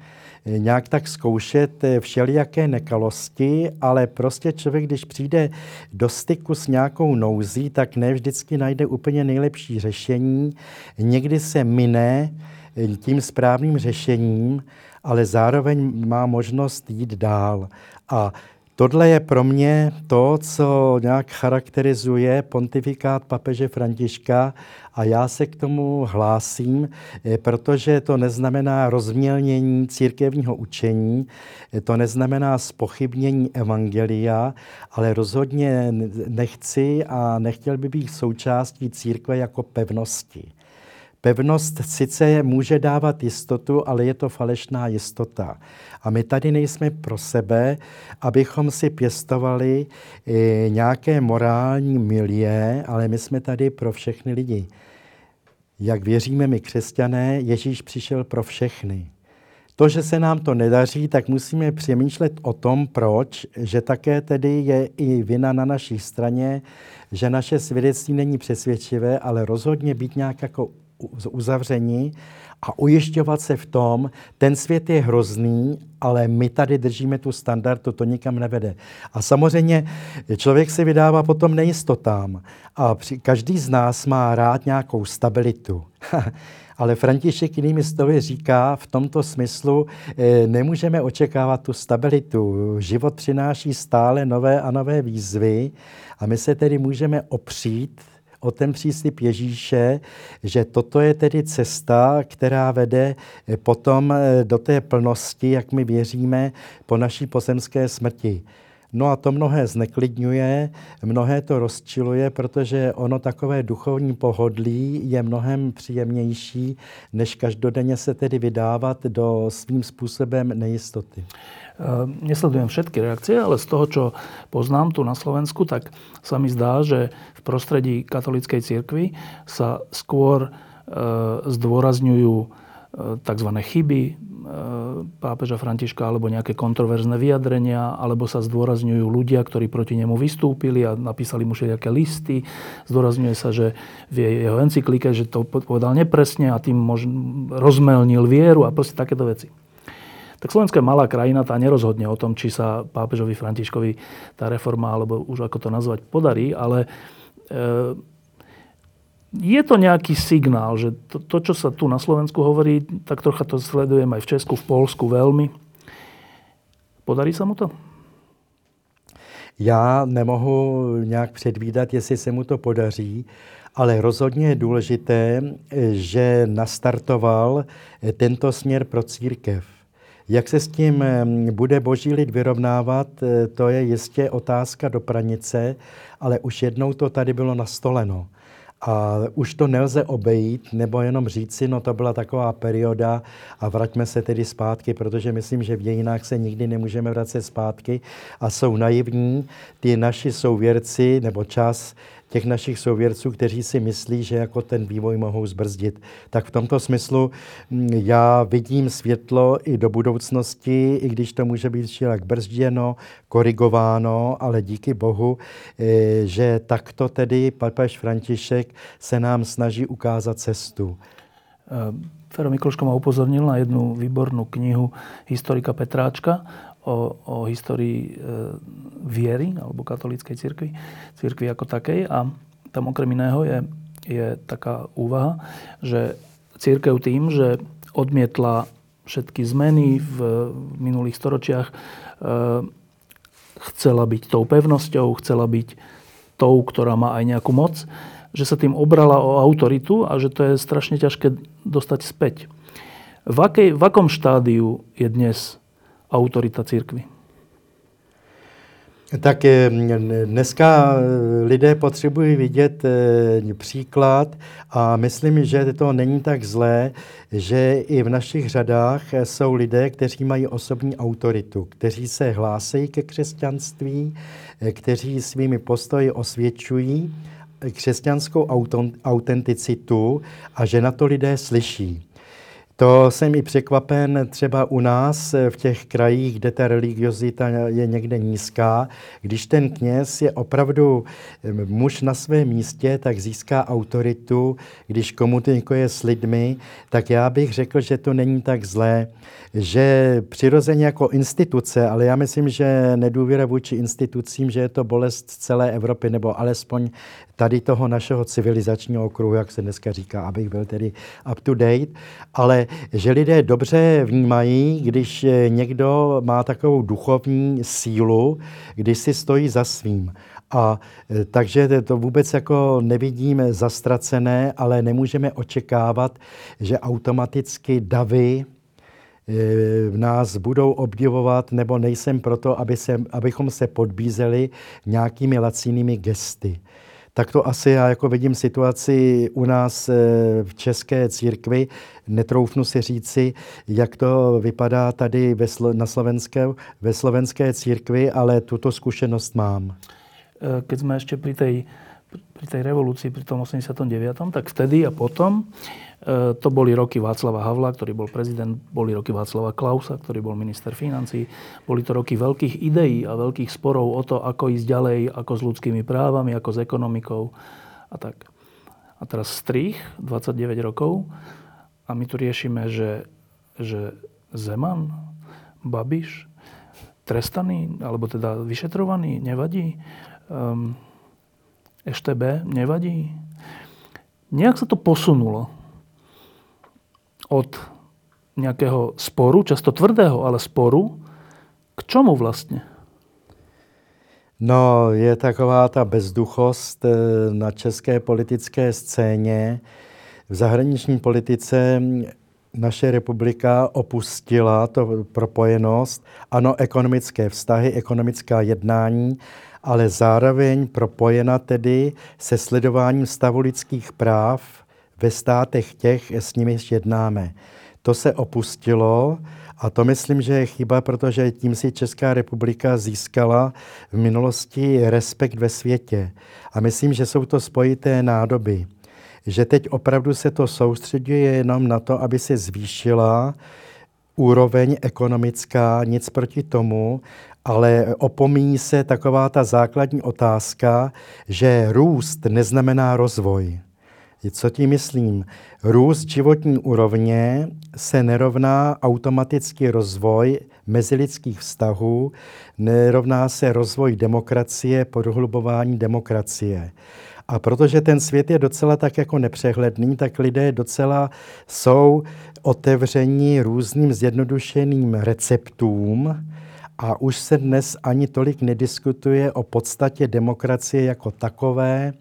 nějak tak zkoušet eh, všelijaké nekalosti, ale prostě člověk, když přijde do styku s nějakou nouzí, tak ne vždycky najde úplně nejlepší řešení. Někdy se mine eh, tím správným řešením, ale zároveň má možnost jít dál. A Tohle je pro mě to, co nějak charakterizuje pontifikát papeže Františka a já se k tomu hlásím, eh, protože to neznamená rozmělnění církevního učení, eh, to neznamená spochybnění evangelia, ale rozhodně nechci a nechtěl by být součástí církve jako pevnosti. Pevnost sice může dávat jistotu, ale je to falešná jistota. A my tady nejsme pro sebe, abychom si pěstovali eh, nějaké morální milie, ale my jsme tady pro všechny lidi. Jak věříme my křesťané, Ježíš přišel pro všechny. To, že se nám to nedaří, tak musíme přemýšlet o tom, proč, že také tedy je i vina na naší straně, že naše svědectví není přesvědčivé, ale rozhodně být nějak jako uzavření a ujišťovat se v tom, ten svět je hrozný, ale my tady držíme tu standard, to, to nikam nevede. A samozřejmě člověk se vydává potom nejistotám a při, každý z nás má rád nějakou stabilitu. ale František jinými slovy říká v tomto smyslu, e, nemůžeme očekávat tu stabilitu. Život přináší stále nové a nové výzvy a my se tedy můžeme opřít o ten příslip Ježíše, že toto je tedy cesta, která vede eh, potom eh, do té plnosti, jak my věříme, po naší pozemské smrti. No a to mnohé zneklidňuje, mnohé to rozčiluje, protože ono takové duchovní pohodlí je mnohem příjemnější, než každodenně se tedy vydávat do svým způsobem nejistoty. Ehm, nesledujem všetky reakcie, ale z toho, čo poznám tu na Slovensku, tak sa mi zdá, že v prostredí katolíckej cirkvi sa skôr ehm, zdôrazňujú tzv. chyby pápeža Františka alebo nejaké kontroverzné vyjadrenia, alebo sa zdôrazňujú ľudia, ktorí proti nemu vystúpili a napísali mu všetké listy. Zdôrazňuje sa, že v jeho encyklike, že to povedal nepresne a tým rozmelnil vieru a proste takéto veci tak Slovensko je malá krajina, tá nerozhodne o tom, či sa pápežovi Františkovi tá reforma, alebo už ako to nazvať, podarí, ale e, je to nejaký signál, že to, to, čo sa tu na Slovensku hovorí, tak trocha to sledujem aj v Česku, v Polsku veľmi. Podarí sa mu to? Já nemohu nějak předvídat, jestli se mu to podaří, ale rozhodně je důležité, že nastartoval tento směr pro církev. Jak se s tím bude boží lid vyrovnávat, to je jistě otázka do pranice, ale už jednou to tady bylo nastoleno. A už to nelze obejít, nebo jenom říci, no to byla taková perioda a vraťme se tedy zpátky, protože myslím, že v dějinách se nikdy nemůžeme vracet zpátky a jsou naivní. Ty naši souvěrci nebo čas těch našich souvěrců, kteří si myslí, že jako ten vývoj mohou zbrzdit. Tak v tomto smyslu mm, já vidím světlo i do budoucnosti, i když to může být všelak brzděno, korigováno, ale díky Bohu, eh, že takto tedy papež František se nám snaží ukázat cestu. Eh, Fero Mikloško ma upozornil na jednu výbornú knihu historika Petráčka o, o histórii e, viery alebo katolíckej cirkvi, cirkvi ako takej a tam okrem iného je, je taká úvaha, že církev tým, že odmietla všetky zmeny v minulých storočiach, e, chcela byť tou pevnosťou, chcela byť tou, ktorá má aj nejakú moc, že sa tým obrala o autoritu a že to je strašne ťažké dostať späť. V, akej, v akom štádiu je dnes autorita církvy? Tak eh, dneska eh, lidé potřebují vidět eh, příklad a myslím, že to není tak zlé, že i v našich řadách jsou lidé, kteří mají osobní autoritu, kteří se hlásí ke křesťanství, kteří svými postoji osvědčují křesťanskou autenticitu a že na to lidé slyší. To jsem i překvapen třeba u nás v těch krajích, kde ta religiozita je někde nízká. Když ten kněz je opravdu muž na svém místě, tak získá autoritu. Když komunikuje s lidmi, tak já bych řekl, že to není tak zlé. Že přirozeně jako instituce, ale já myslím, že nedůvěra vůči institucím, že je to bolest celé Evropy, nebo alespoň tady toho našeho civilizačního okruhu, jak se dneska říká, abych byl tedy up to date, ale že lidé dobře vnímají, když někdo má takovou duchovní sílu, když si stojí za svým. A e, takže to vůbec jako nevidíme zastracené, ale nemůžeme očekávat, že automaticky davy v e, nás budou obdivovat, nebo nejsem proto, aby se, abychom se podbízeli nějakými lacinými gesty tak to asi já jako vidím situaci u nás eh, v české církvi. Netroufnu si říci, jak to vypadá tady ve, na slovenské, ve slovenské církvi, ale tuto zkušenost mám. Eh, keď jsme ještě pri tej, pri tej revoluci, pri tom 89., tak vtedy a potom E, to boli roky Václava Havla, ktorý bol prezident, boli roky Václava Klausa, ktorý bol minister financí. Boli to roky veľkých ideí a veľkých sporov o to, ako ísť ďalej, ako s ľudskými právami, ako s ekonomikou a tak. A teraz strých, 29 rokov, a my tu riešime, že, že Zeman, Babiš, trestaný, alebo teda vyšetrovaný, nevadí. Um, EŠTB nevadí. Nejak sa to posunulo od nějakého sporu, často tvrdého, ale sporu, k čemu vlastně? No, je taková ta bezduchost eh, na české politické scéně. V zahraniční politice naše republika opustila to propojenost. Ano, ekonomické vztahy, ekonomická jednání, ale zároveň propojena tedy se sledováním stavu lidských práv ve státech těch, s nimi jednáme. To se opustilo a to myslím, že je chyba, protože tím si Česká republika získala v minulosti respekt ve světě. A myslím, že jsou to spojité nádoby. Že teď opravdu se to soustředuje jenom na to, aby se zvýšila úroveň ekonomická, nic proti tomu, ale opomíní se taková ta základní otázka, že růst neznamená rozvoj. Co tím myslím? Růst životní úrovně se nerovná automaticky rozvoj mezilidských vztahů, nerovná se rozvoj demokracie, podhlubování demokracie. A protože ten svět je docela tak jako nepřehledný, tak lidé docela jsou otevření různým zjednodušeným receptům, a už se dnes ani tolik nediskutuje o podstatě demokracie jako takové,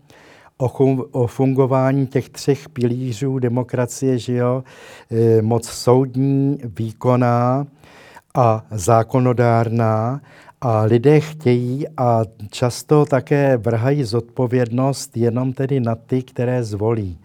o, fungování těch třech pilířů demokracie, že jo, e, moc soudní, výkonná a zákonodárná, A lidé chtějí a často také vrhají zodpovědnost jenom tedy na ty, které zvolí.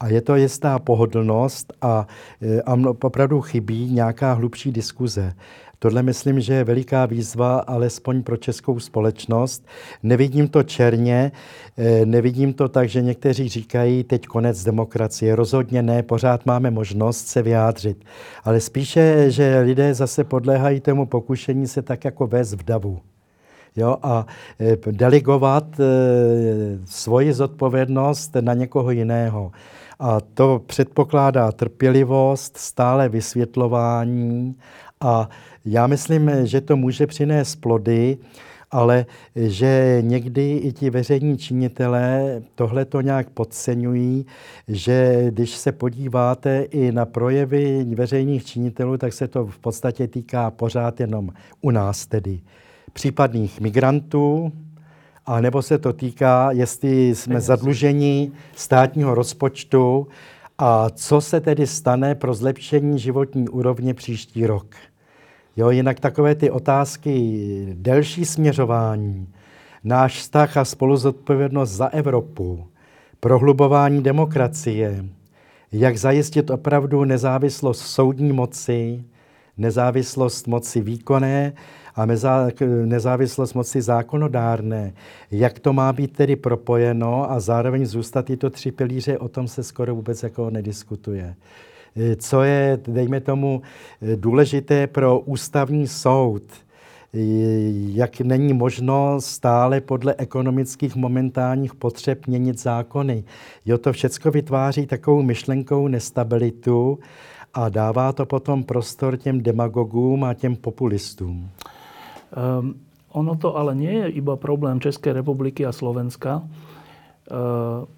A je to jistá pohodlnost a, e, a opravdu chybí nějaká hlubší diskuze. Tohle myslím, že je veliká výzva, alespoň pro českou společnost. Nevidím to černě, e, nevidím to tak, že někteří říkají, teď konec demokracie. Rozhodně ne, pořád máme možnost se vyjádřit. Ale spíše, že lidé zase podléhají tomu pokušení se tak jako vést v davu. Jo, a e, delegovat svoji zodpovědnost na někoho jiného. A to předpokládá trpělivost, stále vysvětlování a já myslím, že to může přinést plody, ale že někdy i ti veřejní činitelé tohle to nějak podceňují, že když se podíváte i na projevy veřejných činitelů, tak se to v podstatě týká pořád jenom u nás tedy případných migrantů, a nebo se to týká, jestli jsme zadluženi státního rozpočtu a co se tedy stane pro zlepšení životní úrovně příští rok. Jo, jinak takové ty otázky, delší směřování, náš vztah a spoluzodpovědnost za Evropu, prohlubování demokracie, jak zajistit opravdu nezávislost soudní moci, nezávislost moci výkonné a nezávislost moci zákonodárné. Jak to má být tedy propojeno a zároveň zůstat tyto tři pilíře, o tom se skoro vůbec jako nediskutuje. Co je, dejme tomu, důležité pro ústavní soud, jak není možno stále podle ekonomických momentálních potřeb měnit zákony. Jo, to všechno vytváří takovou myšlenkou nestabilitu a dává to potom prostor těm demagogům a těm populistům. Um, ono to ale nie je iba problém Českej republiky a Slovenska. Uh,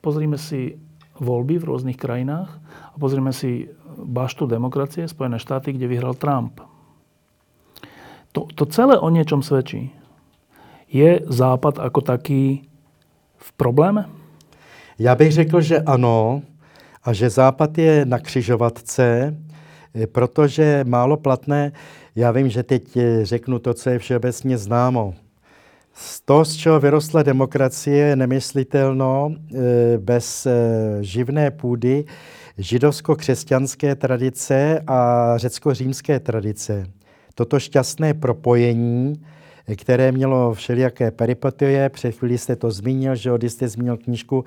pozrime si voľby v rôznych krajinách a pozrime si baštu demokracie, Spojené štáty, kde vyhral Trump. To, to celé o niečom svedčí. Je Západ ako taký v probléme? Já bych řekl, že ano a že Západ je na křižovatce, protože málo platné já vím, že teď eh, řeknu to, co je všeobecně známo. Z toho, z čeho vyrostla demokracie, je nemyslitelno eh, bez eh, živné půdy židovsko-křesťanské tradice a řecko-římské tradice. Toto šťastné propojení, které mělo všelijaké peripetie, před chvíli jste to zmínil, že jste zmínil knížku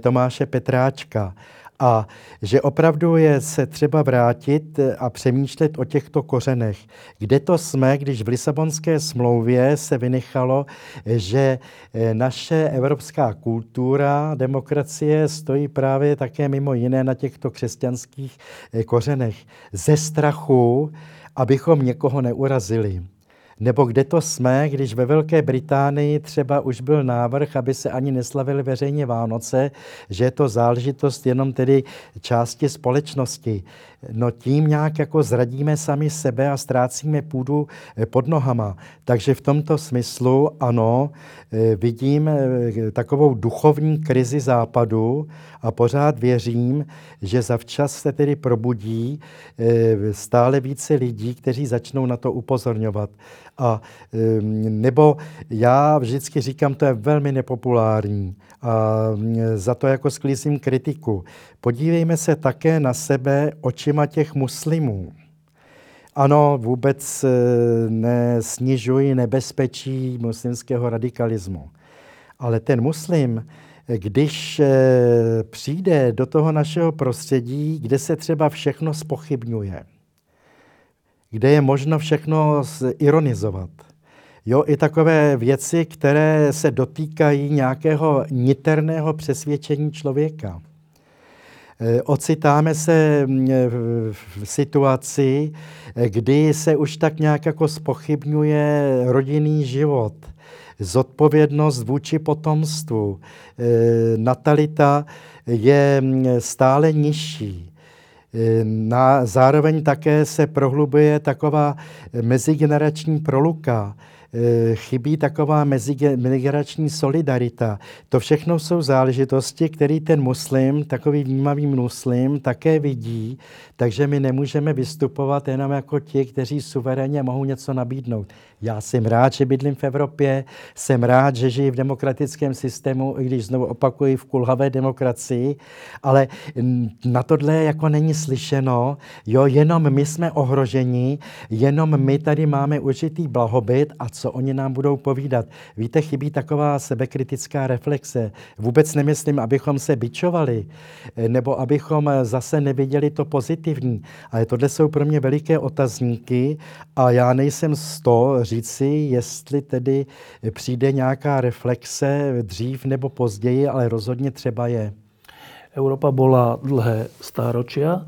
Tomáše Petráčka. A že opravdu je se třeba vrátit a přemýšlet o těchto kořenech. Kde to jsme, když v Lisabonské smlouvě se vynechalo, že eh, naše evropská kultura, demokracie stojí právě také mimo jiné na těchto křesťanských eh, kořenech. Ze strachu, abychom někoho neurazili. Nebo kde to jsme, když ve Velké Británii třeba už byl návrh, aby se ani neslavili veřejně Vánoce, že je to záležitost jenom tedy části společnosti. No tím nějak jako zradíme sami sebe a ztrácíme půdu eh, pod nohama. Takže v tomto smyslu ano, eh, vidím eh, takovou duchovní krizi západu a pořád věřím, že zavčas se tedy probudí stále více lidí, kteří začnou na to upozorňovat. A nebo já vždycky říkám, to je velmi nepopulární a za to jako sklízím kritiku. Podívejme se také na sebe očima těch muslimů. Ano, vůbec e, nesnižuji nebezpečí muslimského radikalismu. Ale ten muslim, když e, přijde do toho našeho prostředí, kde se třeba všechno spochybňuje, kde je možno všechno ironizovat. Jo, i takové věci, které se dotýkají nějakého niterného přesvědčení člověka. E, ocitáme se v situaci, kdy se už tak nějak jako spochybňuje rodinný život, zodpovědnost vůči potomstvu. E, natalita je stále nižší. Na, zároveň také se prohlubuje taková mezigenerační proluka. Eh, chybí taková mezigenerační solidarita. To všechno jsou záležitosti, které ten muslim, takový vnímavý muslim, také vidí, takže my nemůžeme vystupovat jenom jako ti, kteří suverénně mohou něco nabídnout. Já jsem rád, že bydlím v Evropě, jsem rád, že žiji v demokratickém systému, i když znovu opakuji v kulhavé demokracii, ale na tohle jako není slyšeno, jo, jenom my jsme ohroženi, jenom my tady máme určitý blahobyt a co oni nám budou povídat. Víte, chybí taková sebekritická reflexe. Vůbec nemyslím, abychom se bičovali, nebo abychom zase neviděli to pozitivní, ale tohle jsou pro mě veliké otazníky a já nejsem z toho říci, jestli tedy přijde nějaká reflexe dřív nebo později, ale rozhodně třeba je. Európa bola dlhé stáročia e,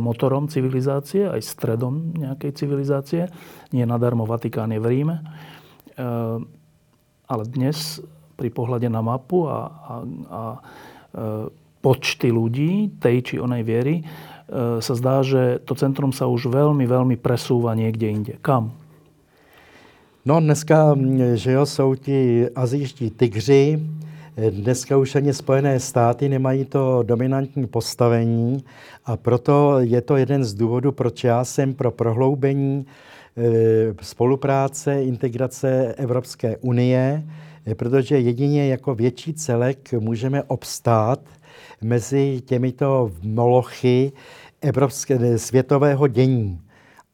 motorom civilizácie, aj stredom nejakej civilizácie. Nie nadarmo Vatikán je v Ríme. E, ale dnes pri pohľade na mapu a, a, a e, počty ľudí tej či onej viery sa zdá, že to centrum sa už veľmi, veľmi presúva niekde inde. Kam? No dneska, že jo, jsou ti azijští tygři, Dneska už ani Spojené státy nemají to dominantní postavení a proto je to jeden z důvodů, proč já jsem pro prohloubení eh, spolupráce, integrace Evropské unie, eh, protože jedině jako větší celek můžeme obstát mezi těmito molochy evropské, světového dění.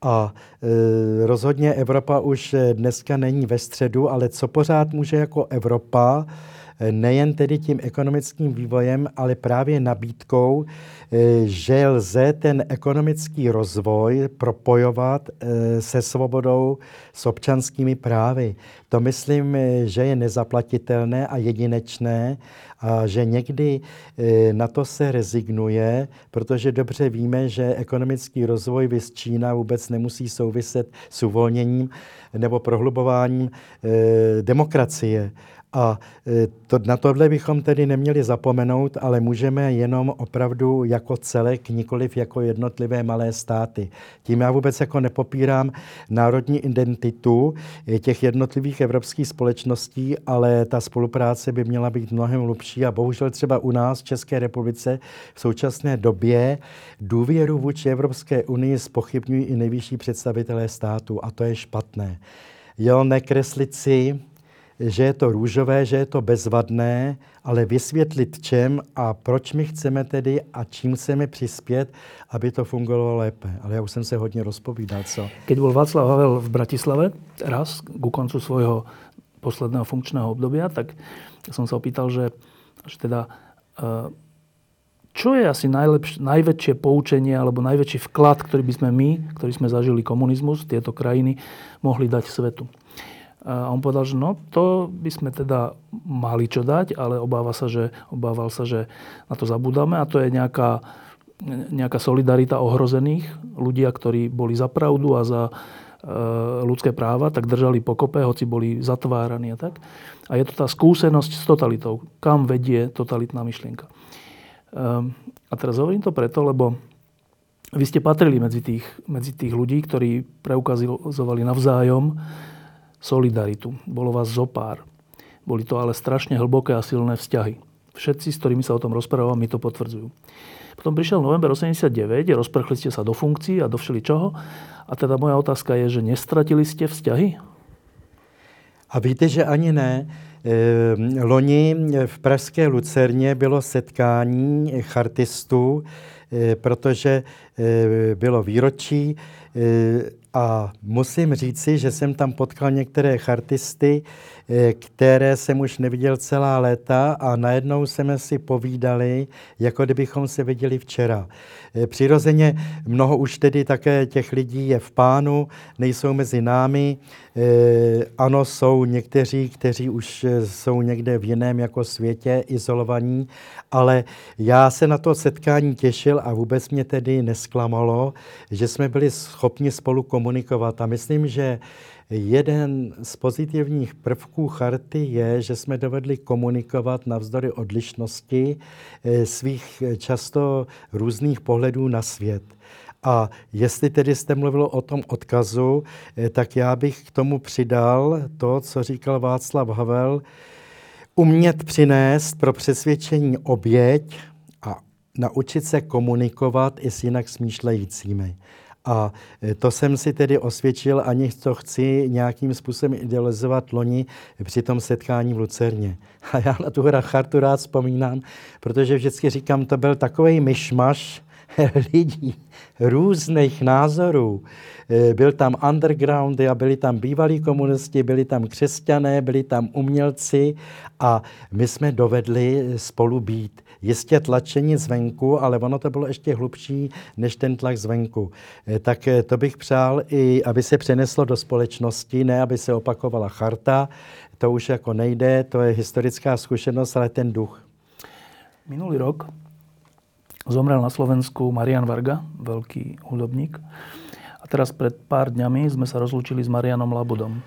A e, rozhodně Evropa už dneska není ve středu, ale co pořád může jako Evropa, nejen tedy tím ekonomickým vývojem, ale právě nabídkou, eh, že lze ten ekonomický rozvoj propojovat eh, se svobodou, s občanskými právy. To myslím, eh, že je nezaplatitelné a jedinečné a že někdy na to se rezignuje, protože dobře víme, že ekonomický rozvoj vys Čína vůbec nemusí souviset s uvolněním nebo prohlubováním demokracie. A e, to, na tohle bychom tedy neměli zapomenout, ale můžeme jenom opravdu jako celek, nikoliv jako jednotlivé malé státy. Tím já vůbec jako nepopírám národní identitu těch jednotlivých evropských společností, ale ta spolupráce by měla být mnohem hlubší a bohužel třeba u nás v České republice v současné době důvěru vůči Evropské unii spochybňují i nejvyšší představitelé státu a to je špatné. Jo, nekreslit si že je to růžové, že je to bezvadné, ale vysvětlit čem a proč my chceme tedy a čím chceme přispět, aby to fungovalo lépe. Ale já už jsem se hodně rozpovídal, co? Keď byl Václav Havel v Bratislave raz ku koncu svojho posledného funkčného obdobia, tak som sa opýtal, že, že teda eh, čo je asi najlepš- najväčšie poučenie alebo najväčší vklad, ktorý by sme my, ktorí sme zažili komunizmus, tieto krajiny, mohli dať svetu? A on povedal, že no, to by sme teda mali čo dať, ale obáva sa, že, obával sa, že na to zabudáme a to je nejaká, nejaká solidarita ohrozených. Ľudia, ktorí boli za pravdu a za e, ľudské práva, tak držali pokope, hoci boli zatváraní a tak. A je to tá skúsenosť s totalitou. Kam vedie totalitná myšlienka. E, a teraz hovorím to preto, lebo vy ste patrili medzi tých, medzi tých ľudí, ktorí preukazovali navzájom solidaritu. Bolo vás zopár. Boli to ale strašne hlboké a silné vzťahy. Všetci, s ktorými sa o tom rozprávam, mi to potvrdzujú. Potom prišiel november 89, rozprchli ste sa do funkcií a do všeličoho. A teda moja otázka je, že nestratili ste vzťahy? A víte, že ani ne. Ehm, loni v Pražské Lucerně bylo setkání chartistů, eh, protože eh, bylo výročí eh, a musím říci, že jsem tam potkal některé chartisty, které jsem už neviděl celá léta a najednou jsme si povídali, jako kdybychom se viděli včera. Eh, přirozeně mnoho už tedy také těch lidí je v pánu, nejsou mezi námi. Eh, ano, jsou někteří, kteří už jsou někde v jiném jako světě izolovaní, ale já se na to setkání těšil a vůbec mě tedy nesklamalo, že jsme byli schopni spolu komunikovat. A myslím, že jeden z pozitivních prvků charty je, že jsme dovedli komunikovat navzdory odlišnosti eh, svých často různých pohledů na svět. A jestli tedy jste mluvil o tom odkazu, eh, tak já bych k tomu přidal to, co říkal Václav Havel, umět přinést pro přesvědčení oběť a naučit se komunikovat i s jinak smýšlejícími. A e, to jsem si tedy osvědčil, ani to chci nějakým způsobem idealizovat loni při tom setkání v Lucerně. A já na tu chartu rád vzpomínám, protože vždycky říkám, to byl takový myšmaš lidí, různých názorů. E, byl tam underground a byli tam bývalí komunisti, byli tam křesťané, byli tam umělci a my jsme dovedli spolu být jistě tlačení zvenku, ale ono to bylo ještě hlubší než ten tlak zvenku. Eh, tak eh, to bych přál i, aby se přeneslo do společnosti, ne aby se opakovala charta, to už jako nejde, to je historická zkušenost, ale ten duch. Minulý rok zomrel na Slovensku Marian Varga, veľký hudobník. A teraz pred pár dňami sme sa rozlúčili s Marianom Labudom.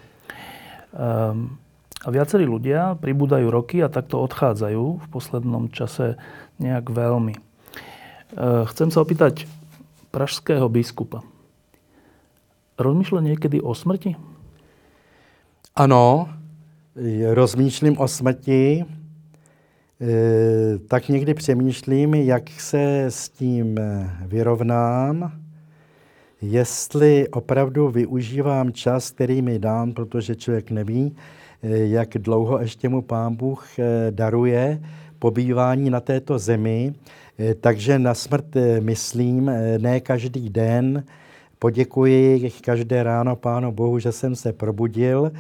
Um, a viacerí ľudia pribúdajú roky a takto odchádzajú v poslednom čase nejak veľmi. E, chcem sa opýtať pražského biskupa. Rozmýšľa niekedy o smrti? Ano, rozmýšlím o smrti. E, tak někdy přemýšlím, jak se s tím vyrovnám, jestli opravdu využívám čas, který mi dám, protože člověk neví, jak dlouho ještě mu pán Bůh eh, daruje pobývání na této zemi. Eh, takže na smrt myslím ne každý den. Poděkuji každé ráno Pánu Bohu, že jsem se probudil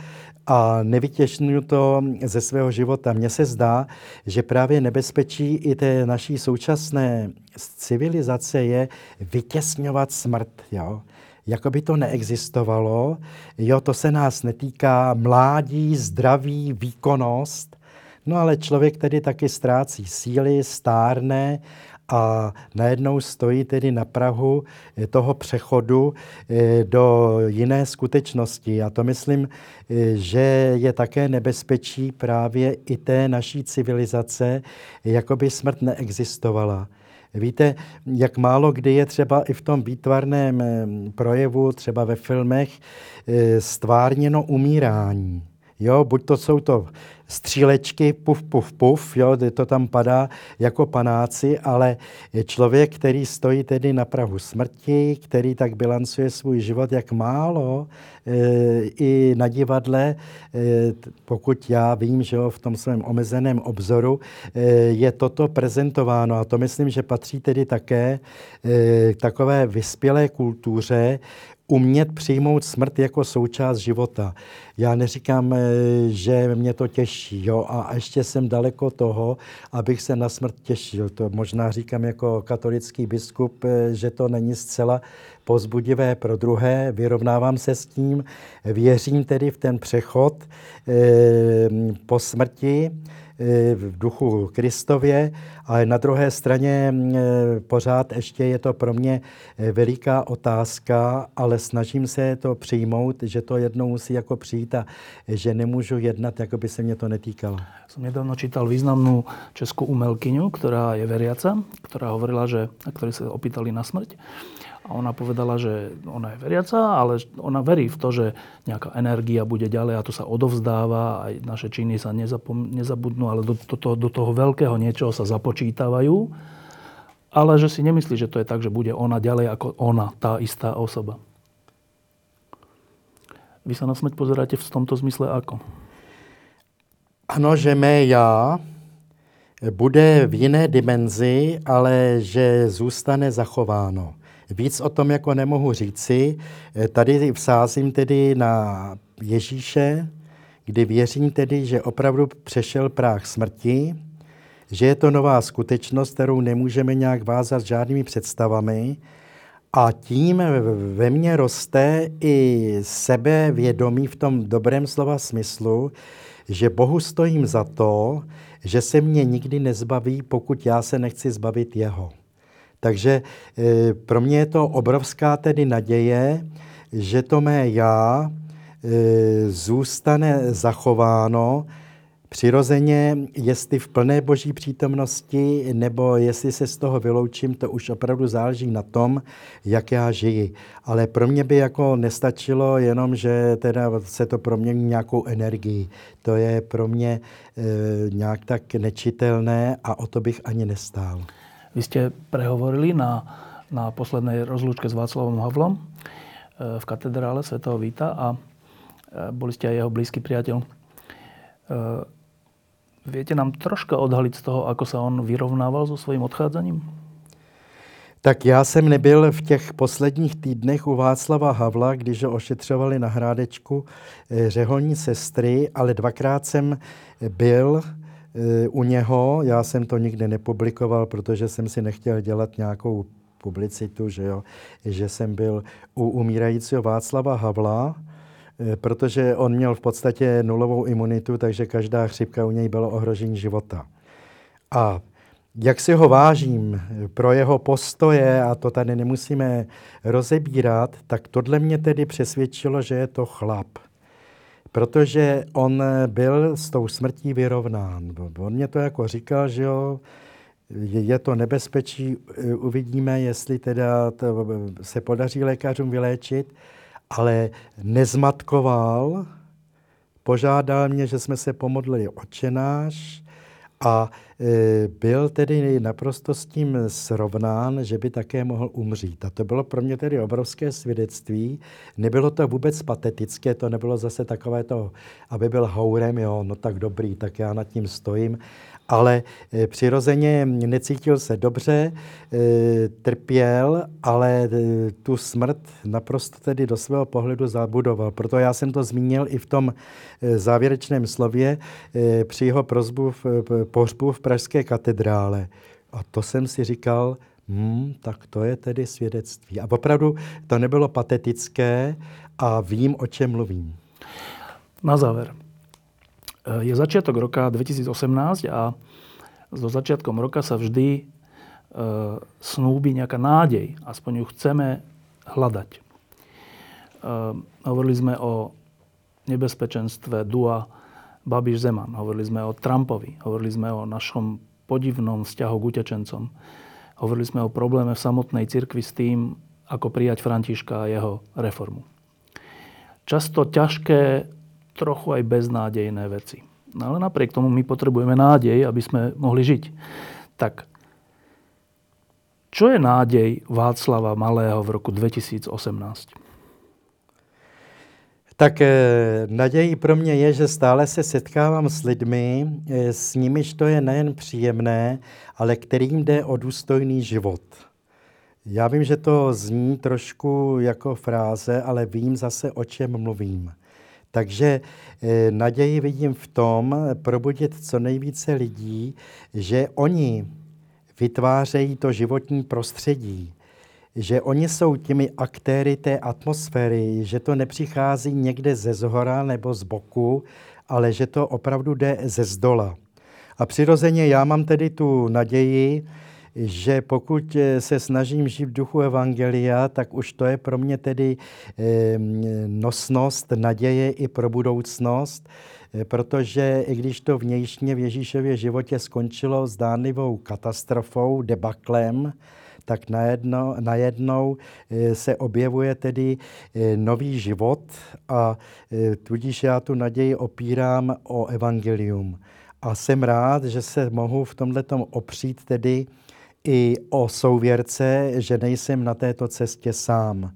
a nevytěšňuji to ze svého života. Mně se zdá, že právě nebezpečí i té naší současné civilizace je vytěsňovat smrt. Jo? Jako by to neexistovalo. Jo, to se nás netýká mládí, zdraví, výkonnost, no ale člověk tedy taky ztrácí síly, stárne a najednou stojí tedy na Prahu eh, toho přechodu eh, do jiné skutečnosti. A to myslím, eh, že je také nebezpečí právě i té naší civilizace, jako by smrt neexistovala. Víte, jak málo kdy je třeba i v tom výtvarném projevu, třeba ve filmech, stvárněno umírání. Jo, buď to jsou to střílečky, puf, puf, puf, jo, to tam padá jako panáci, ale člověk, který stojí tedy na prahu smrti, který tak bilancuje svůj život, jak málo, e, i na divadle, e, pokud já vím, že jo, v tom svém omezeném obzoru, e, je toto prezentováno. A to myslím, že patří tedy také k takové vyspělé kultuře, umět přijmout smrt jako součást života. Já neříkám, eh, že mě to těší, jo, a ještě jsem daleko toho, abych se na smrt těšil. To možná říkám jako katolický biskup, eh, že to není zcela pozbudivé pro druhé, vyrovnávám se s tím, věřím tedy v ten přechod eh, po smrti, v duchu Kristově, ale na druhé straně pořád ještě je to pro mě veliká otázka, ale snažím se to přijmout, že to jednou musí jako přijít a že nemůžu jednat, jako by se mě to netýkalo. Som nedávno čítal významnou českou umelkyňu, která je veriaca, která hovorila, že, a ktorí sa opýtali na smrť, a ona povedala, že ona je veriaca, ale ona verí v to, že nejaká energia bude ďalej a to sa odovzdáva, aj naše činy sa nezapom- nezabudnú, ale do, do, toho, do toho veľkého niečoho sa započítavajú. Ale že si nemyslí, že to je tak, že bude ona ďalej ako ona, tá istá osoba. Vy sa na smrť pozeráte v tomto zmysle ako? Ano, že mé já bude v jiné dimenzi, ale že zůstane zachováno. Víc o tom jako nemohu říci. Tady vsázím tedy na Ježíše, kdy věřím tedy, že opravdu přešel práh smrti, že je to nová skutečnost, kterou nemůžeme nějak vázat žádnými představami, a tím ve mně roste i sebevědomí v tom dobrém slova smyslu, že Bohu stojím za to, že se mě nikdy nezbaví, pokud já se nechci zbavit jeho. Takže e, pro mě je to obrovská tedy naděje, že to mé já e, zůstane zachováno Přirozeně, jestli v plné boží přítomnosti, nebo jestli se z toho vyloučím, to už opravdu záleží na tom, jak já žiji. Ale pro mě by jako nestačilo jenom, že teda se to promění nějakou energii. To je pro mě e, nějak tak nečitelné a o to bych ani nestál. Vy ste prehovorili na, na poslednej rozlúčke s Václavom Havlom e, v katedrále svätého Víta a e, boli ste aj jeho blízky priateľ. E, viete nám troška odhaliť z toho, ako sa on vyrovnával so svojím odchádzaním? Tak já jsem nebyl v těch posledních týdnech u Václava Havla, když ho ošetřovali na Hrádečku řeholní sestry, ale dvakrát jsem byl u něho. Já jsem to nikdy nepublikoval, protože jsem si nechtěl dělat nějakou publicitu, že, jo, že jsem byl u umírajícího Václava Havla, eh, protože on měl v podstatě nulovou imunitu, takže každá chřipka u něj bylo ohrožení života. A jak si ho vážím pro jeho postoje, a to tady nemusíme rozebírat, tak tohle mě tedy přesvědčilo, že je to chlap protože on byl s tou smrtí vyrovnán. On mě to jako říkal, že jo, je to nebezpečí, uvidíme, jestli teda to se podaří lékařům vyléčit, ale nezmatkoval, požádal mě, že jsme se pomodlili očenáš a byl tedy naprosto s tím srovnán, že by také mohl umřít. A to bylo pro mě tedy obrovské svědectví. Nebylo to vůbec patetické, to nebylo zase takové to, aby byl haurem, jo, no tak dobrý, tak já nad tím stojím ale eh, přirozeně necítil se dobře, eh, trpěl, ale eh, tu smrt naprosto tedy do svého pohledu zabudoval. Proto já jsem to zmínil i v tom závěrečném slově při jeho prozbu v, pohřbu v Pražské katedrále. A to jsem si říkal, hmm, tak to je tedy svědectví. A opravdu to nebylo patetické a vím, o čem mluvím. Na záver. Je začiatok roka 2018 a so začiatkom roka sa vždy e, snúbi nejaká nádej. Aspoň ju chceme hľadať. E, hovorili sme o nebezpečenstve Dua Babiš Zeman. Hovorili sme o Trumpovi. Hovorili sme o našom podivnom vzťahu k utečencom. Hovorili sme o probléme v samotnej cirkvi s tým, ako prijať Františka a jeho reformu. Často ťažké trochu aj beznádejné veci. No ale napriek tomu my potrebujeme nádej, aby sme mohli žiť. Tak, čo je nádej Václava Malého v roku 2018? Tak e, nadějí pro mě je, že stále se setkávám s lidmi, e, s nimiž to je nejen příjemné, ale kterým jde o důstojný život. Já vím, že to zní trošku jako fráze, ale vím zase, o čem mluvím. Takže eh, naději vidím v tom, probudit co nejvíce lidí, že oni vytvářejí to životní prostředí, že oni jsou těmi aktéry té atmosféry, že to nepřichází někde ze zhora nebo z boku, ale že to opravdu jde ze zdola. A přirozeně já mám tedy tu naději, že pokud eh, se snažím žít v duchu Evangelia, tak už to je pro mě tedy nosnost, naděje i pro budoucnost, eh, protože i když to vnějšně v Ježíšově životě skončilo zdánlivou katastrofou, debaklem, tak najednou, najednou eh, se objevuje tedy nový život a tudíž já tu naději opírám o evangelium. A jsem rád, že se mohu v tomhle opřít tedy i o souvěrce, že nejsem na této cestě sám.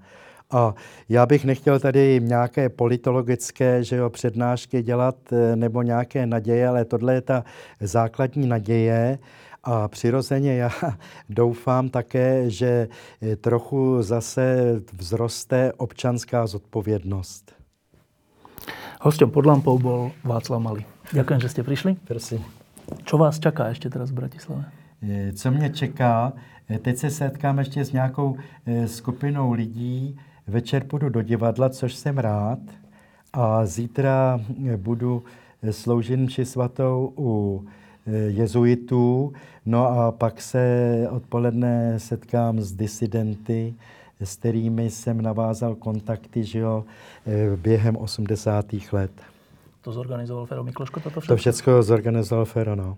A já bych nechtěl tady nějaké politologické že jo, přednášky dělat eh, nebo nějaké naděje, ale tohle je ta základní naděje. A přirozeně já doufám také, že eh, trochu zase vzroste občanská zodpovědnost. Hostem pod lampou bol Václav Malý. Ďakujem, že ste prišli. Prosím. Čo vás čaká ešte teraz v Bratislave? Eh, co mě čeká. Eh, teď se setkám ještě s nějakou eh, skupinou lidí. Večer půjdu do divadla, což jsem rád. A zítra budu sloužit mši svatou u jezuitů. No a pak se odpoledne setkám s disidenty, s kterými jsem navázal kontakty že jo, během 80. let. To zorganizoval Fero Mikloško toto všetko? To všetko zorganizoval Fero, no.